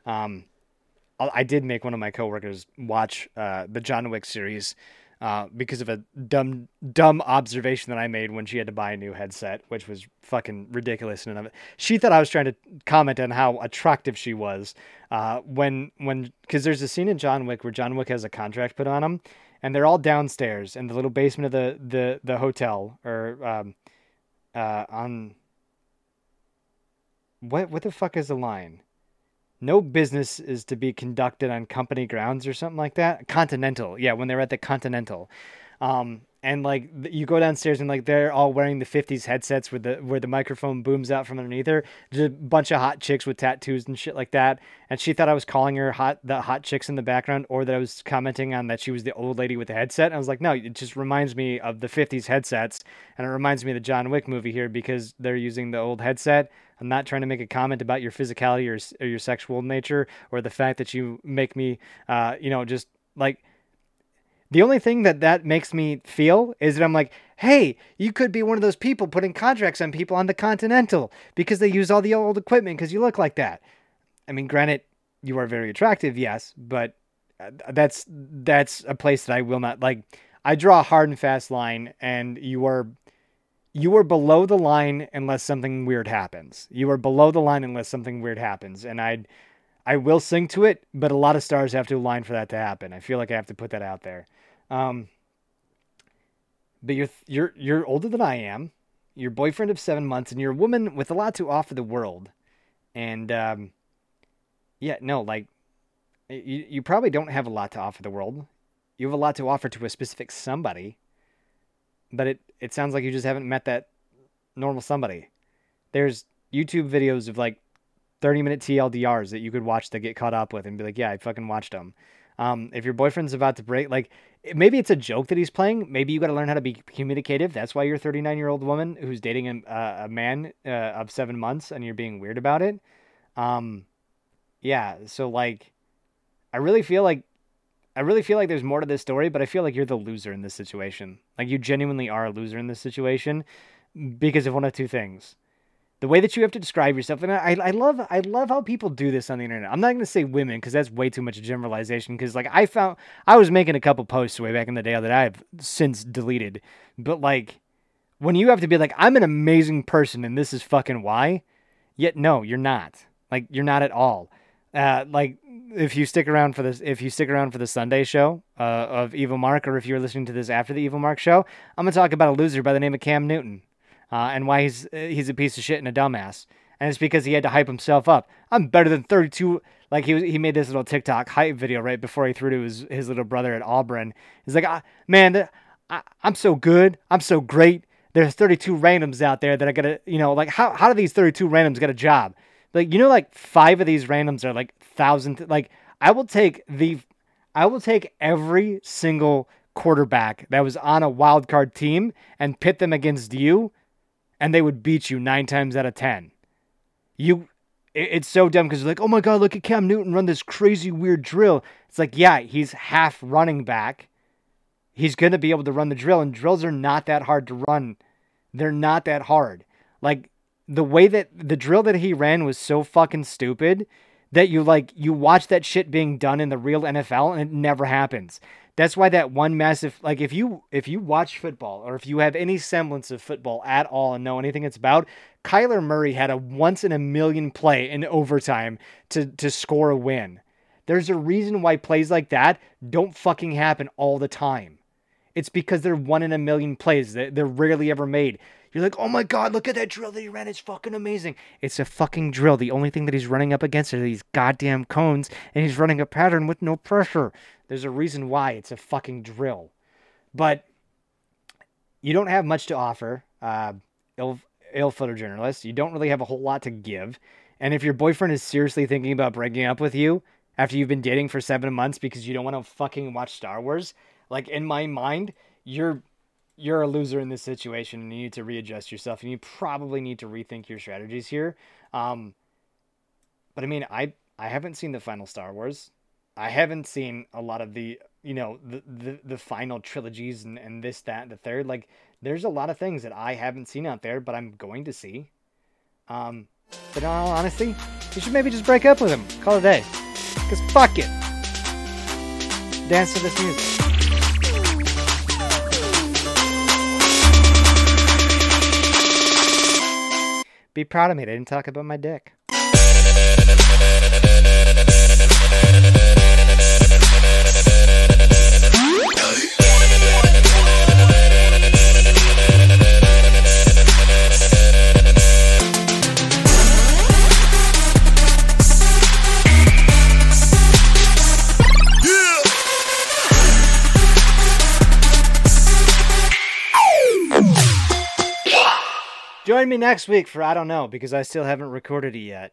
Um, I did make one of my coworkers watch uh, the John Wick series uh, because of a dumb dumb observation that I made when she had to buy a new headset, which was fucking ridiculous and of it. She thought I was trying to comment on how attractive she was uh, when when because there's a scene in John Wick where John Wick has a contract put on him, and they're all downstairs in the little basement of the the the hotel or um, uh, on what what the fuck is the line? No business is to be conducted on company grounds or something like that. Continental, yeah, when they're at the Continental, um, and like you go downstairs and like they're all wearing the '50s headsets where the where the microphone booms out from underneath her. just a bunch of hot chicks with tattoos and shit like that, and she thought I was calling her hot the hot chicks in the background, or that I was commenting on that she was the old lady with the headset. And I was like, no, it just reminds me of the '50s headsets, and it reminds me of the John Wick movie here because they're using the old headset. I'm not trying to make a comment about your physicality or, or your sexual nature or the fact that you make me, uh, you know, just like the only thing that that makes me feel is that I'm like, hey, you could be one of those people putting contracts on people on the Continental because they use all the old equipment because you look like that. I mean, granted, you are very attractive, yes, but uh, that's that's a place that I will not like. I draw a hard and fast line, and you are you are below the line unless something weird happens. You are below the line unless something weird happens, and I I will sing to it, but a lot of stars have to align for that to happen. I feel like I have to put that out there. Um, but you're you're you're older than I am. You're boyfriend of seven months, and you're a woman with a lot to offer the world. And um, yeah, no, like you you probably don't have a lot to offer the world. You have a lot to offer to a specific somebody, but it it sounds like you just haven't met that normal somebody. There's YouTube videos of like 30 minute TLDRs that you could watch to get caught up with and be like, yeah, I fucking watched them. Um, if your boyfriend's about to break, like maybe it's a joke that he's playing. Maybe you got to learn how to be communicative. That's why you're a 39 year old woman who's dating a, uh, a man uh, of seven months and you're being weird about it. Um, yeah. So like, I really feel like, I really feel like there's more to this story, but I feel like you're the loser in this situation. Like you genuinely are a loser in this situation because of one of two things the way that you have to describe yourself and I, I love i love how people do this on the internet. I'm not going to say women because that's way too much generalization because like i found i was making a couple posts way back in the day that i've since deleted but like when you have to be like i'm an amazing person and this is fucking why yet no you're not. Like you're not at all. Uh, like if you stick around for this if you stick around for the sunday show uh, of evil mark or if you're listening to this after the evil mark show i'm going to talk about a loser by the name of cam newton uh, and why he's uh, he's a piece of shit and a dumbass. And it's because he had to hype himself up. I'm better than 32. Like he was, he made this little TikTok hype video right before he threw to his his little brother at Auburn. He's like, ah, man, I, I'm so good. I'm so great. There's 32 randoms out there that I gotta, you know, like how how do these 32 randoms get a job? Like you know, like five of these randoms are like thousand. Like I will take the, I will take every single quarterback that was on a wild card team and pit them against you and they would beat you nine times out of ten. You, it's so dumb because you're like, oh my god, look at Cam Newton run this crazy weird drill. It's like, yeah, he's half running back. He's gonna be able to run the drill, and drills are not that hard to run. They're not that hard. Like the way that the drill that he ran was so fucking stupid that you like you watch that shit being done in the real NFL and it never happens. That's why that one massive like if you if you watch football or if you have any semblance of football at all and know anything it's about, Kyler Murray had a once in a million play in overtime to to score a win. There's a reason why plays like that don't fucking happen all the time. It's because they're one in a million plays. They're rarely ever made. You're like, oh my god, look at that drill that he ran. It's fucking amazing. It's a fucking drill. The only thing that he's running up against are these goddamn cones, and he's running a pattern with no pressure. There's a reason why it's a fucking drill. But you don't have much to offer, uh, ill, ill photojournalist. You don't really have a whole lot to give. And if your boyfriend is seriously thinking about breaking up with you after you've been dating for seven months because you don't want to fucking watch Star Wars, like in my mind, you're you're a loser in this situation and you need to readjust yourself and you probably need to rethink your strategies here. Um, but I mean, I I haven't seen the final Star Wars. I haven't seen a lot of the you know the the, the final trilogies and, and this that and the third. Like there's a lot of things that I haven't seen out there, but I'm going to see. Um, but in all honesty, you should maybe just break up with him. Call it a day. Cause fuck it. Dance to this music. Be proud of me. I didn't talk about my dick. Join me next week for I don't know because I still haven't recorded it yet.